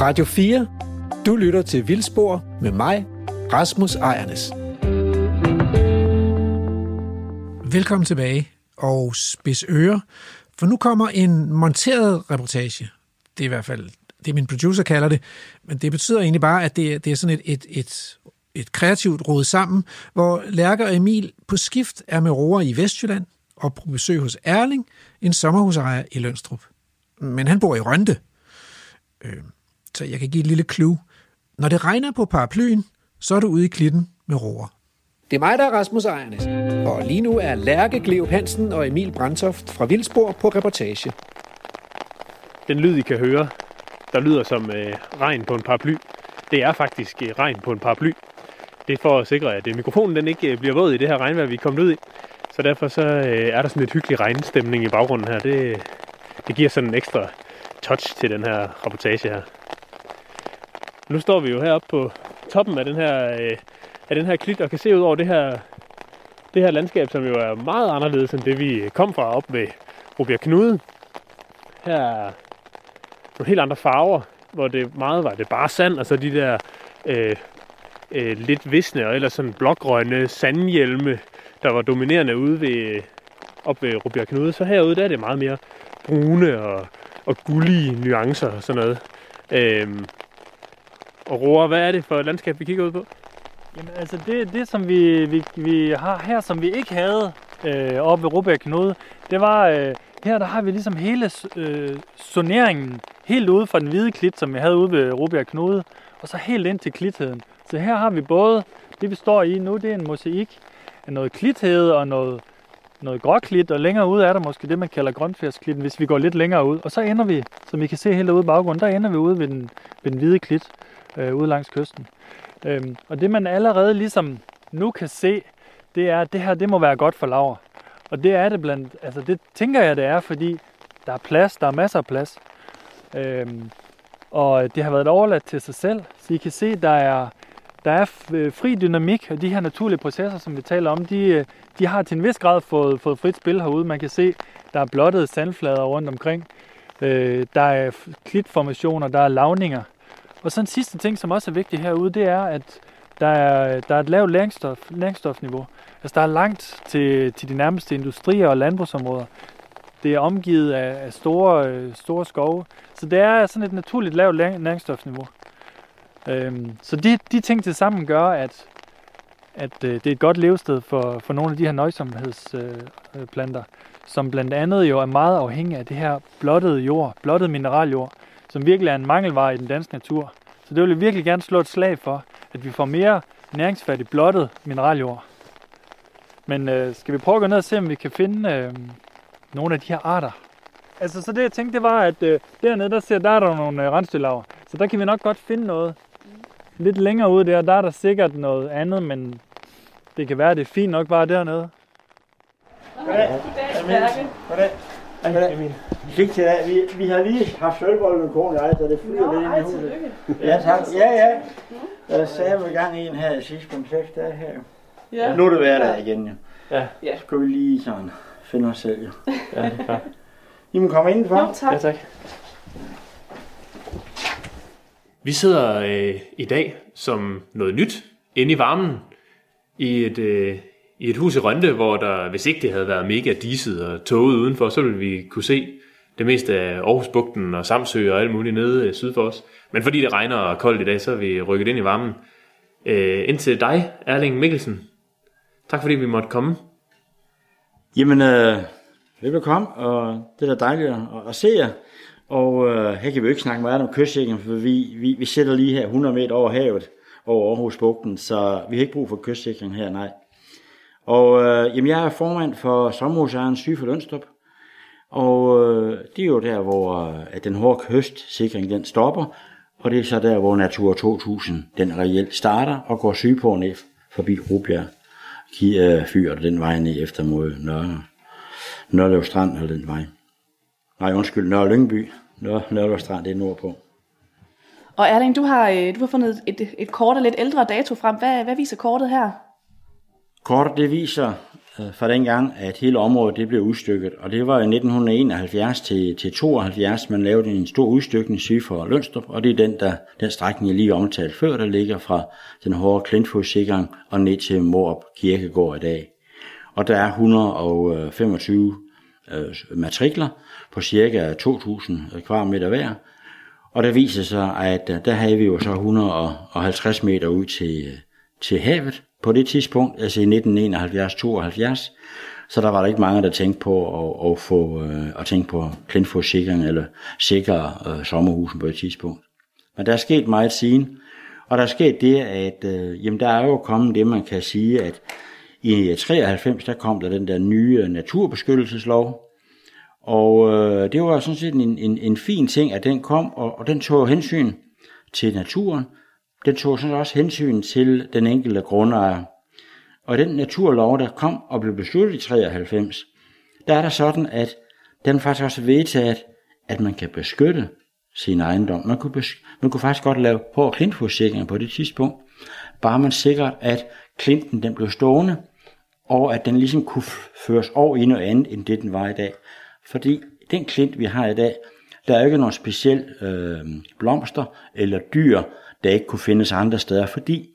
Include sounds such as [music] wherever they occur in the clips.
Radio 4. Du lytter til Vildspor med mig, Rasmus Ejernes. Velkommen tilbage og spids øre, for nu kommer en monteret reportage. Det er i hvert fald det, min producer kalder det, men det betyder egentlig bare, at det, det er sådan et, et, et, et kreativt råd sammen, hvor Lærker og Emil på skift er med roer i Vestjylland og på besøg hos Erling, en sommerhusejer i Lønstrup. Men han bor i Rønte. Øh, så jeg kan give et lille clue. Når det regner på paraplyen, så er du ude i klitten med roer. Det er mig, der er Rasmus Ejernes, og lige nu er Lærke Gleup Hansen og Emil Brandtoft fra Vildspor på reportage. Den lyd, I kan høre, der lyder som øh, regn på en paraply, det er faktisk øh, regn på en paraply. Det er for at sikre, at øh, mikrofonen den ikke øh, bliver våd i det her regnvejr, vi er kommet ud i. Så derfor så øh, er der sådan lidt hyggelig regnstemning i baggrunden her. Det, det giver sådan en ekstra touch til den her rapportage her. Nu står vi jo heroppe på toppen af den her, øh, af den her klit og kan se ud over det her, det her landskab, som jo er meget anderledes end det, vi kom fra op ved Rubjerg Knude. Her er nogle helt andre farver, hvor det meget var det bare sand, og så de der øh, øh, lidt visne og ellers sådan blågrønne sandhjelme, der var dominerende ude ved, op ved Rubjerg Knude. Så herude der er det meget mere brune og, og gullige nuancer og sådan noget. Øhm, og Roar, hvad er det for et landskab, vi kigger ud på? Jamen altså det, det som vi, vi, vi har her, som vi ikke havde øh, oppe ved Rubæk Knude, det var, øh, her der har vi ligesom hele øh, soneringen helt ude fra den hvide klit, som vi havde ude ved Rubæk Knude, og så helt ind til klitheden. Så her har vi både, det vi står i nu, det er en mosaik af noget klithed og noget, noget gråklit, og længere ude er der måske det, man kalder grønfjersklitten, hvis vi går lidt længere ud. Og så ender vi, som I kan se helt ude i baggrunden, der ender vi ude ved den, ved den hvide klit, øh, ude langs kysten. Øhm, og det man allerede ligesom nu kan se, det er, at det her, det må være godt for laver. Og det er det blandt, altså det tænker jeg, det er, fordi der er plads, der er masser af plads. Øhm, og det har været overladt til sig selv, så I kan se, der er, der er øh, fri dynamik, og de her naturlige processer, som vi taler om, de, øh, de har til en vis grad fået, fået frit spil herude. Man kan se, der er blottede sandflader rundt omkring. Øh, der er klitformationer, der er lavninger. Og så en sidste ting, som også er vigtig herude, det er, at der er, der er et lavt læringsstof, læringsstofniveau. Altså der er langt til, til de nærmeste industrier og landbrugsområder. Det er omgivet af, af store, øh, store skove. Så det er sådan et naturligt lavt læringsstofniveau. Øhm, så de, de ting til sammen gør, at, at øh, det er et godt levested for, for nogle af de her nøjsomhedsplanter, øh, øh som blandt andet jo er meget afhængige af det her blottede jord, blottet mineraljord, som virkelig er en mangelvare i den danske natur. Så det vil jeg virkelig gerne slå et slag for, at vi får mere næringsfattig blottet mineraljord. Men øh, skal vi prøve at gå ned og se, om vi kan finde øh, nogle af de her arter? Altså, så det jeg tænkte, det var, at øh, dernede, der, ser, der er der nogle øh, rensdylaver. Så der kan vi nok godt finde noget. Lidt længere ude der, der er der sikkert noget andet, men det kan være, at det er fint nok bare dernede. Goddag. Goddag. Goddag. Goddag. Emil. Fik til dag. Vi, vi har lige haft sølvbold med kone og så det flyder lidt ind i huset. Ja, tak. Ja, ja. Der sagde vi gang en her sidst på 6 dage her. Ja. Nu er det hverdag igen, jo. Ja. Så skal vi lige sådan finde os selv, jo. Ja, det er klart. I må komme indenfor. Jo, tak. Ja, tak. Vi sidder øh, i dag som noget nyt inde i varmen i et, øh, i et hus i Rønte, hvor der, hvis ikke det havde været mega diset og toget udenfor, så ville vi kunne se det meste af Aarhusbugten og Samsø og alt muligt nede øh, syd for os. Men fordi det regner og koldt i dag, så er vi rykket ind i varmen. Øh, ind til dig, Erling Mikkelsen. Tak fordi vi måtte komme. Jamen, øh, velbekomme, og det er da dejligt at, at se jer. Og øh, her kan vi jo ikke snakke meget om kystsikring, for vi, vi, vi sætter lige her 100 meter over havet, over Aarhusbugten, så vi har ikke brug for kystsikring her, nej. Og øh, jamen, jeg er formand for sommerhusejeren Syge for Lønstrup, og øh, det er jo der, hvor øh, at den hårde høstsikring den stopper, og det er så der, hvor Natur 2000 den reelt starter og går syg ned forbi Rubjerg. Øh, fyr den vej ned efter mod Nørre, Nørlev Strand eller den vej. Nej, undskyld, Nørre Lyngby. Nørre, Nørlev Strand, det er nordpå. Og Erling, du har, øh, du har fundet et, et kort af lidt ældre dato frem. Hvad, hvad viser kortet her? Kortet det viser øh, fra dengang, at hele området det blev udstykket. Og det var i 1971 til, til 72, man lavede en stor udstykning syd for Lønstrup, og det er den, der, den strækning, jeg lige omtalte før, der ligger fra den hårde Klintfodsikring og ned til Morup Kirkegård i dag. Og der er 125 øh, matrikler på cirka 2.000 øh, kvadratmeter hver, og der viser sig, at øh, der havde vi jo så 150 meter ud til, øh, til havet på det tidspunkt, altså i 1971-72. Så der var der ikke mange, der tænkte på at, at, få, øh, at tænke på klintforsikring eller sikre øh, uh, sommerhusen på det tidspunkt. Men der er sket meget siden, og der er sket det, at uh, jamen, der er jo kommet det, man kan sige, at i 93, der kom der den der nye naturbeskyttelseslov, og øh, det var sådan set en, en, en fin ting, at den kom, og, og den tog hensyn til naturen. Den tog sådan også hensyn til den enkelte grundejer. Og den naturlov, der kom og blev besluttet i 93, der er der sådan, at den faktisk også vedtaget, at man kan beskytte sin ejendom. Man kunne, besk- man kunne faktisk godt lave på klintforsikringer på det tidspunkt, bare man sikrer, at klinten den blev stående, og at den ligesom kunne føres over i noget andet, end det den var i dag. Fordi den klint, vi har i dag, der er ikke nogen speciel øh, blomster eller dyr, der ikke kunne findes andre steder, fordi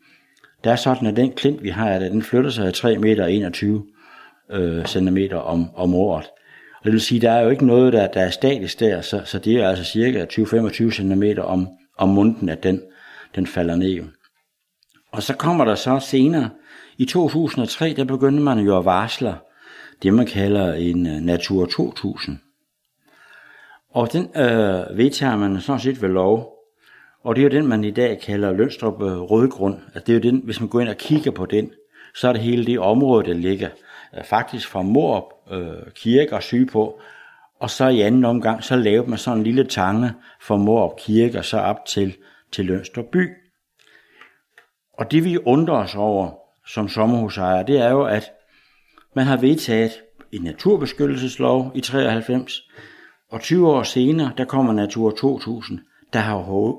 der er sådan, at den klint, vi har, den flytter sig 3 meter 21 øh, cm om, om året. Og det vil sige, der er jo ikke noget, der, der er statisk der, så, så det er altså cirka 20-25 cm om, om munden, at den, den falder ned. Og så kommer der så senere, i 2003, der begyndte man jo at varsle det, man kalder en øh, Natur 2000. Og den øh, vedtager man sådan set ved lov. Og det er jo den, man i dag kalder Lønstrup øh, Rødgrund. Altså, det er jo den, hvis man går ind og kigger på den, så er det hele det område, der ligger øh, faktisk fra Morup øh, Kirke og Syge på. Og så i anden omgang, så lavede man sådan en lille tange fra Morup Kirke og så op til, til Lønstrup by. Og det vi undrer os over som sommerhusejere, det er jo, at man har vedtaget en naturbeskyttelseslov i 93, og 20 år senere, der kommer Natur 2000. Der har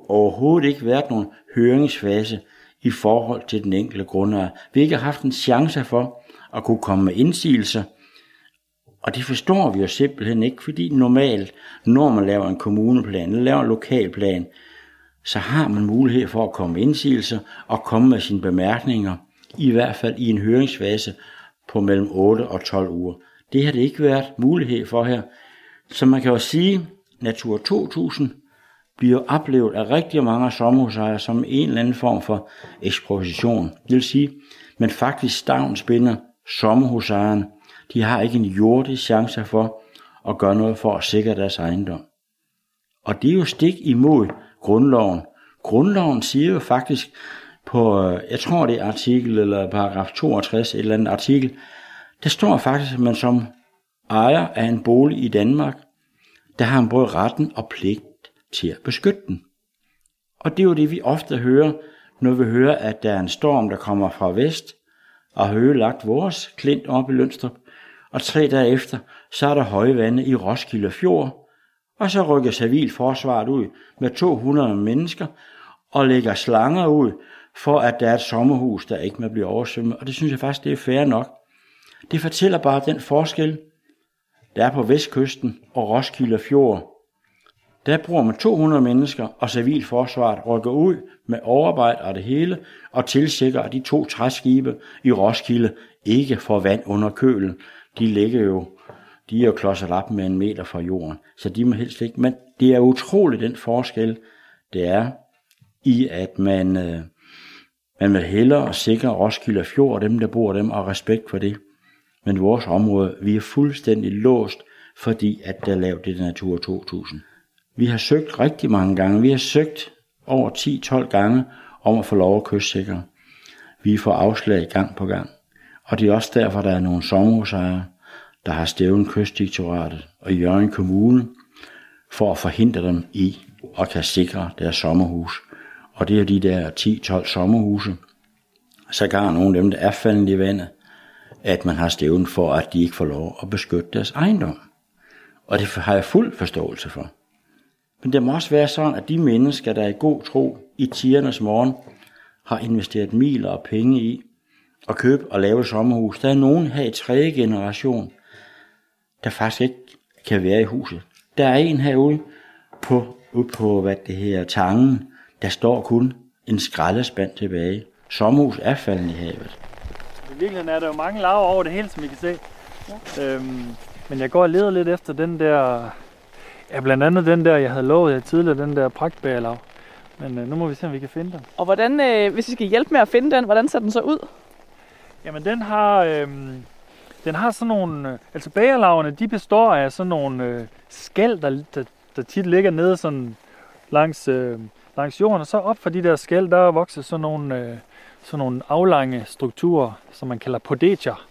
overhovedet ikke været nogen høringsfase i forhold til den enkelte grundejer. Vi har ikke haft en chance for at kunne komme med indsigelser, og det forstår vi jo simpelthen ikke, fordi normalt, når man laver en kommuneplan eller laver en lokalplan, så har man mulighed for at komme med indsigelser og komme med sine bemærkninger, i hvert fald i en høringsfase på mellem 8 og 12 uger. Det har det ikke været mulighed for her. Så man kan jo sige, Natur 2000 bliver oplevet af rigtig mange sommerhusejere som en eller anden form for eksposition. Det vil sige, men faktisk stavnsbinder sommerhusejeren. De har ikke en jordig chance for at gøre noget for at sikre deres ejendom. Og det er jo stik imod grundloven. Grundloven siger jo faktisk på, øh, jeg tror det er artikel eller paragraf 62, et eller andet artikel, der står faktisk, at man som ejer af en bolig i Danmark, der har man både retten og pligt til at beskytte den. Og det er jo det, vi ofte hører, når vi hører, at der er en storm, der kommer fra vest, og har lagt vores klint op i Lønstrup, og tre dage efter, så er der høje vande i Roskilde Fjord, og så rykker civilforsvaret ud med 200 mennesker og lægger slanger ud, for at der er et sommerhus, der ikke må blive oversvømmet. Og det synes jeg faktisk, det er fair nok. Det fortæller bare den forskel, der er på vestkysten og Roskilde Fjord. Der bruger man 200 mennesker, og civilforsvaret rykker ud med overarbejde og det hele, og tilsikrer, at de to træskibe i Roskilde ikke får vand under kølen. De ligger jo, de er jo klodset op med en meter fra jorden, så de må helst ikke. Men det er utroligt den forskel, det er i, at man, øh, man vil hellere sikre Roskilde Fjord og dem, der bor dem, og respekt for det. Men vores område, vi er fuldstændig låst, fordi at der er lavet det Natur 2000. Vi har søgt rigtig mange gange. Vi har søgt over 10-12 gange om at få lov at kystsikre. Vi får afslag gang på gang. Og det er også derfor, der er nogle sommerhusejere, der har stævnet kystdirektoratet og Jørgen Kommune for at forhindre dem i at kan sikre deres sommerhus. Og det er de der 10-12 sommerhuse. Så kan nogle af dem, der er faldet i vandet, at man har stævnet for, at de ikke får lov at beskytte deres ejendom. Og det har jeg fuld forståelse for. Men det må også være sådan, at de mennesker, der er i god tro i tiernes morgen, har investeret miler og penge i at købe og lave et sommerhus. Der er nogen her i tredje generation, der faktisk ikke kan være i huset. Der er en herude på, ude på hvad det her, tangen, der står kun en skraldespand tilbage. Sommerhus er faldet i havet. I virkeligheden er der jo mange laver over det hele, som I kan se. Ja. Øhm, men jeg går og leder lidt efter den der... Ja, blandt andet den der, jeg havde lovet jer tidligere, den der pragtbærlav. Men øh, nu må vi se, om vi kan finde den. Og hvordan, øh, hvis I skal hjælpe med at finde den, hvordan ser den så ud? Jamen, den har, øh, den har sådan nogle... Øh, altså, bagerlavene, de består af sådan nogle øh, skæld, der, der, der tit ligger nede sådan langs, øh, langs jorden. Og så op for de der skæld, der vokser sådan nogle, øh, sådan nogle aflange strukturer, som man kalder podetier.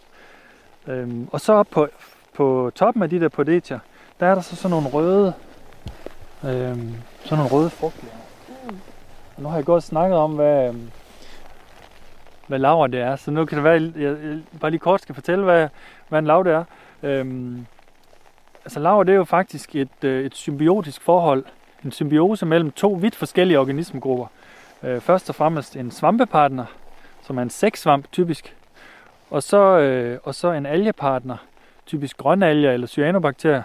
Øhm, og så op på, på toppen af de der podetier, der er der så sådan nogle røde, øhm, sådan nogle røde frugtlæger. Mm. Nu har jeg godt snakket om, hvad, øhm, hvad laver det er, så nu kan det være, at jeg, bare lige kort skal fortælle, hvad, hvad en lav det er. Øhm, altså laver det er jo faktisk et, øh, et symbiotisk forhold, en symbiose mellem to vidt forskellige organismegrupper. Øh, først og fremmest en svampepartner, som er en sæksvamp typisk, og så, øh, og så en algepartner, typisk grønalger eller cyanobakterier.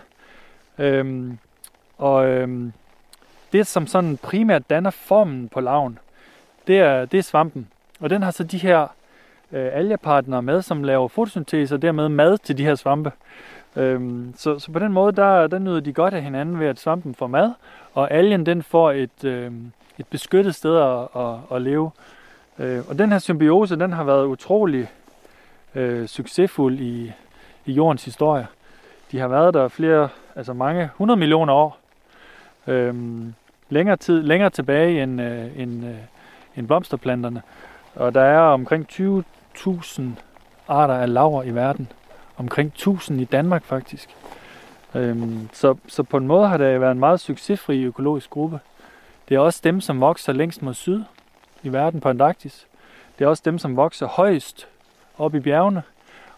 Øhm, og øhm, det, som sådan primært danner formen på laven, det er, det er svampen. Og den har så de her øh, algepartnere med, som laver fotosyntese og dermed mad til de her svampe. Øhm, så, så på den måde, der, der nyder de godt af hinanden ved, at svampen får mad, og algen den får et, øh, et beskyttet sted at, at, at leve. Øh, og den her symbiose, den har været utrolig øh, succesfuld i, i jordens historie. De har været der flere, altså mange 100 millioner år. Øhm, længere, tid, længere tilbage end, øh, end, øh, end blomsterplanterne. Og der er omkring 20.000 arter af laver i verden. Omkring 1000 i Danmark faktisk. Øhm, så, så på en måde har det været en meget succesfri økologisk gruppe. Det er også dem, som vokser længst mod syd i verden på Antarktis. Det er også dem, som vokser højst op i bjergene.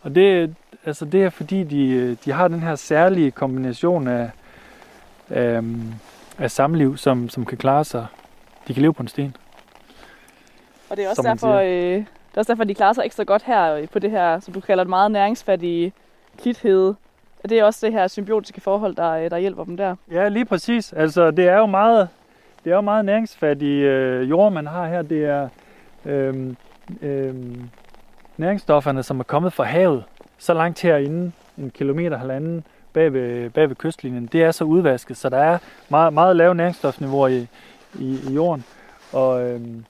Og det, altså det er fordi, de, de har den her særlige kombination af, af, af samliv, som, som kan klare sig. De kan leve på en sten. Og det er også derfor, øh, det er også derfor, de klarer sig ekstra godt her øh, på det her, som du kalder det meget næringsfattige klithede. Og det er også det her symbiotiske forhold, der, øh, der hjælper dem der. Ja, lige præcis. Altså, det er jo meget, det er jo meget næringsfattig øh, jord, man har her. Det er øh, øh, næringsstofferne, som er kommet fra havet, så langt herinde, en kilometer halvanden bag ved, bag ved kystlinjen, det er så udvasket, så der er meget, meget lave næringsstofniveauer i, i, i jorden. Og, øhm,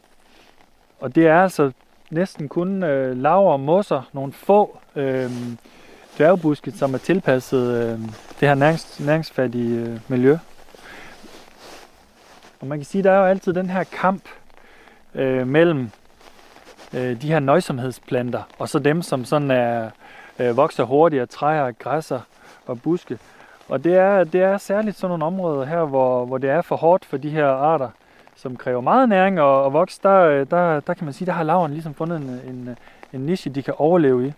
og det er altså næsten kun øh, laver og mosser, nogle få øhm, dværgbuske, som er tilpasset øh, det her nærings, næringsfattige øh, miljø. Og man kan sige, der er jo altid den her kamp øh, mellem øh, de her nøjsomhedsplanter, og så dem, som sådan er, øh, vokser hurtigere, træer, græsser og buske. Og det er, det er særligt sådan nogle områder her, hvor, hvor det er for hårdt for de her arter, som kræver meget næring og, og vokse, der, øh, der, der kan man sige, der har laveren ligesom fundet en, en, en niche, de kan overleve i.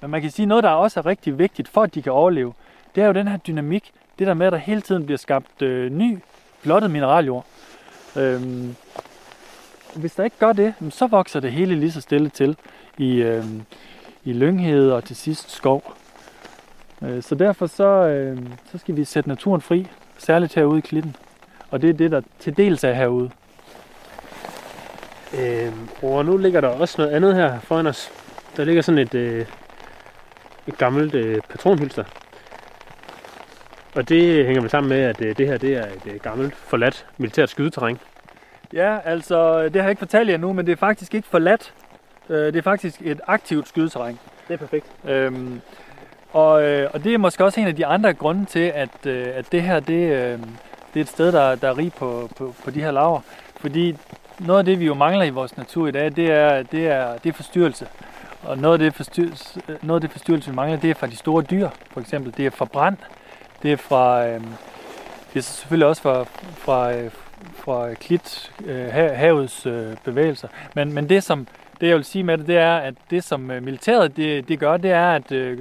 Men man kan sige, noget, der også er rigtig vigtigt for, at de kan overleve, det er jo den her dynamik. Det der med, at der hele tiden bliver skabt øh, ny, blottet mineraljord. Øhm, hvis der ikke gør det, så vokser det hele lige så stille til i, øh, i lynghed og til sidst skov. Øh, så derfor så, øh, så skal vi sætte naturen fri, særligt herude i klitten. Og det er det, der til dels er herude. Øh, og nu ligger der også noget andet her foran os. Der ligger sådan et, øh, et gammelt øh, patronhylster. Og det hænger vel sammen med, at øh, det her det er et øh, gammelt, forladt militært skydeterræn. Ja, altså, det har jeg ikke fortalt jer nu, men det er faktisk ikke forladt. Øh, det er faktisk et aktivt skydeterræn. Det er perfekt. Øhm, og, øh, og det er måske også en af de andre grunde til, at, øh, at det her det, øh, det er et sted, der, der er rig på, på, på de her laver. Fordi noget af det, vi jo mangler i vores natur i dag, det er, det er, det er forstyrrelse. Og noget af, det forstyrrelse, noget af det forstyrrelse, vi mangler, det er fra de store dyr, for eksempel. Det er fra brand. Det er fra... Øh, det er selvfølgelig også fra, fra, fra klit, øh, havets øh, bevægelser. Men, men det, som, det, jeg vil sige med det, det er, at det, som øh, militæret det, det gør, det er, at øh,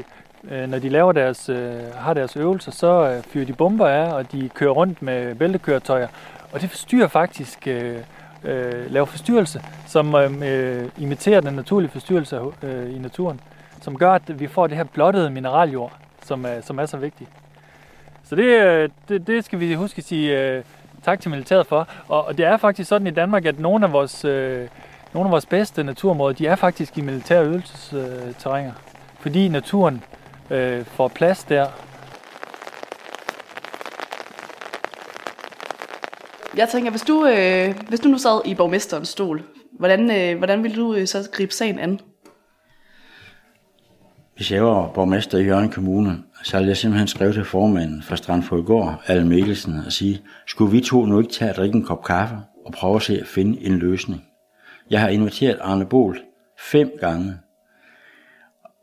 øh, når de laver deres, øh, har deres øvelser, så øh, fyrer de bomber af, og de kører rundt med bæltekøretøjer. Og det forstyrrer faktisk øh, øh, laver forstyrrelse, som øh, øh imiterer den naturlige forstyrrelse øh, i naturen, som gør, at vi får det her blottede mineraljord, som er, som er så vigtigt. Så det, øh, det, det skal vi huske at sige øh, tak til militæret for. Og, og det er faktisk sådan i Danmark, at nogle af vores, øh, nogle af vores bedste naturområder, de er faktisk i militære øvelsesterrænger. Fordi naturen øh, får plads der. Jeg tænker, hvis du, øh, hvis du nu sad i borgmesterens stol, hvordan, øh, hvordan ville du øh, så gribe sagen an? Hvis jeg var borgmester i Jørgen Kommune, så ville jeg simpelthen skrive til formanden for Strandfodgård, Al Mikkelsen, og sige, skulle vi to nu ikke tage at drikke en kop kaffe og prøve at se at finde en løsning? Jeg har inviteret Arne Bol fem gange.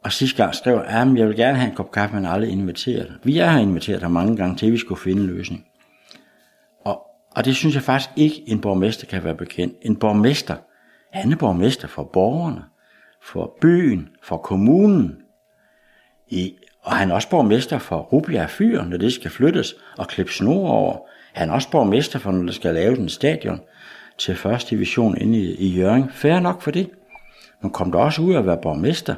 Og sidste gang skrev han, at jeg vil gerne have en kop kaffe, men aldrig inviteret. Vi har inviteret ham mange gange til, at vi skulle finde en løsning. Og, og det synes jeg faktisk ikke, en borgmester kan være bekendt. En borgmester, han er borgmester for borgerne, for byen, for kommunen. I, og han er også borgmester for Rubia Fyr, når det skal flyttes og klippe snor over. Han er også borgmester for, når der skal laves en stadion til første division inde i, i Jørgen. Færre nok for det. Men kom der også ud at være borgmester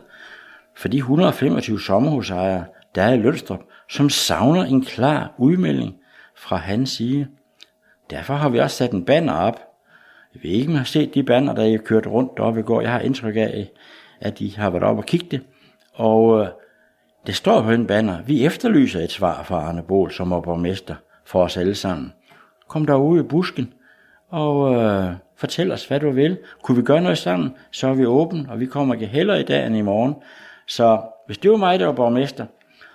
for de 125 sommerhusejere, der er i Lønstrup, som savner en klar udmelding fra hans side. Derfor har vi også sat en banner op. Jeg ved ikke, om I har set de banner, der er kørt rundt deroppe i går. Jeg har indtryk af, at de har været oppe og kigge det. Og øh, det står på den banner, vi efterlyser et svar fra Arne Bol, som er borgmester for os alle sammen. Kom ud i busken og øh, fortæl os, hvad du vil. Kunne vi gøre noget sammen, så er vi åbne, og vi kommer ikke heller i dag end i morgen. Så hvis det var mig, der var borgmester,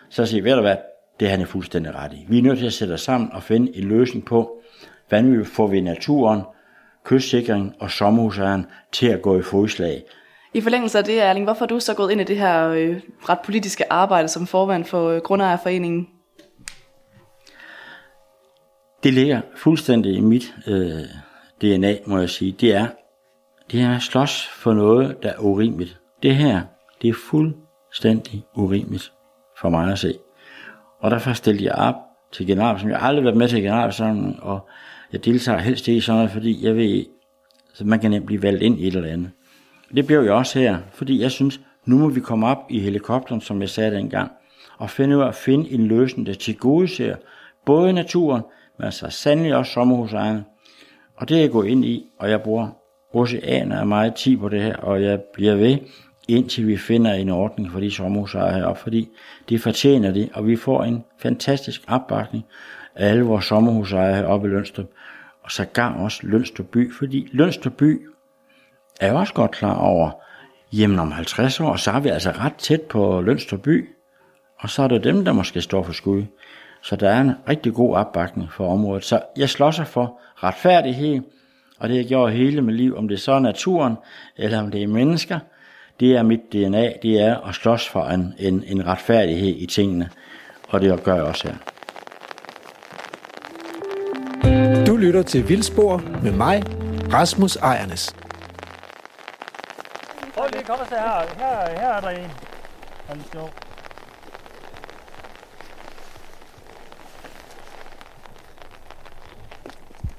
så siger jeg, ved du hvad, det er han er fuldstændig ret i. Vi er nødt til at sætte os sammen og finde en løsning på, hvordan vi får vi naturen, kystsikring og sommerhusejeren til at gå i fodslag. I forlængelse af det, Erling, hvorfor er du så gået ind i det her øh, ret politiske arbejde som formand for øh, Grundejerforeningen? Det ligger fuldstændig i mit øh, DNA, må jeg sige. Det er, det er at slås for noget, der er urimeligt. Det her, det er fuldstændig urimeligt for mig at se. Og derfor stillede jeg op til generalforsamlingen. Jeg har aldrig været med til generalforsamlingen, og jeg deltager helst ikke i sådan noget, fordi jeg ved, så man kan nemt blive valgt ind i et eller andet. Det blev jeg også her, fordi jeg synes, nu må vi komme op i helikopteren, som jeg sagde dengang, og finde ud af at finde en løsning, der til gode ser både naturen, men så sandelig også sommerhusejerne. Og det er jeg gået ind i, og jeg bruger oceaner af meget tid på det her, og jeg bliver ved, indtil vi finder en ordning for de sommerhusejere heroppe, fordi de fortjener det, og vi får en fantastisk opbakning af alle vores sommerhusejere heroppe i Lønstrup, og så gang også Lønstrup by, fordi Lønstrup by er jo også godt klar over, jamen om 50 år, så er vi altså ret tæt på Lønstrup by, og så er det dem, der måske står for skud. Så der er en rigtig god opbakning for området. Så jeg slår sig for retfærdighed, og det har jeg gjort hele mit liv, om det så er naturen, eller om det er mennesker. Det er mit DNA, det er at slås for en, en, en retfærdighed i tingene, og det gør jeg også her. Du lytter til Vildspor med mig, Rasmus Ejernes. Prøv lige at komme her. Her, her er der en. Hold sjov.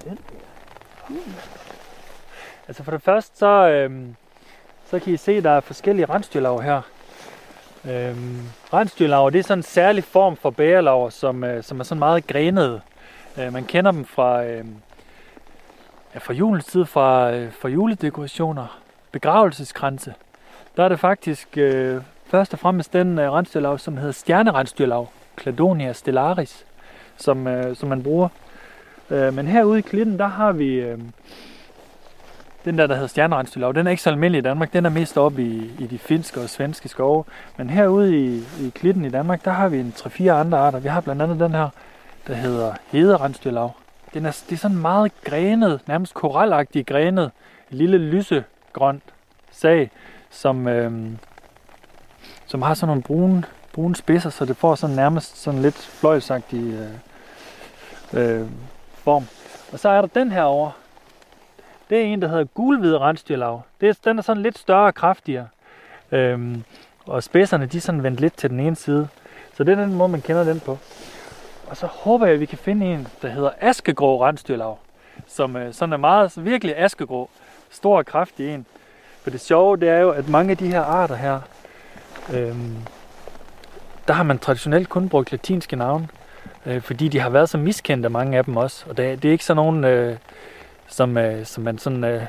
Den der. Hmm. Altså for det første, så, øhm, så kan I se, at der er forskellige rensdyrlav her. Øhm, rensdyrlav, det er sådan en særlig form for bærelav, som, øh, som er sådan meget grenede. Øh, man kender dem fra, øh, ja, fra julens tid, fra, øh, fra juledekorationer begravelseskranse, der er det faktisk øh, først og fremmest den øh, rensdyrlav, som hedder stjernerensdyrlav, Cladonia stellaris, som, øh, som man bruger. Øh, men herude i klitten, der har vi øh, den der, der hedder stjernerensdyrlav. Den er ikke så almindelig i Danmark, den er mest oppe i, i de finske og svenske skove. Men herude i, i klitten i Danmark, der har vi en 3-4 andre arter. Vi har blandt andet den her, der hedder hederensdyrlav. Den er, det er sådan meget grenet, nærmest koralagtig grenet, lille lysegrønt sag, som, øh, som har sådan nogle brune, brune spidser, så det får sådan nærmest sådan lidt fløjsagtig øh, øh, form. Og så er der den her over. Det er en, der hedder gulhvide rensdyrlav. Det er, den er sådan lidt større og kraftigere. Øhm, og spidserne de er sådan vendt lidt til den ene side. Så det er den måde, man kender den på. Og så håber jeg, at vi kan finde en, der hedder askegrå rensdyrlav som øh, sådan er meget virkelig askegrå. Stor og kraftig en. For det sjove, det er jo, at mange af de her arter her, øhm, der har man traditionelt kun brugt latinske navne, øh, fordi de har været så miskendte, mange af dem også. Og det, det er ikke sådan nogen, øh, som, øh, som, man sådan, øh,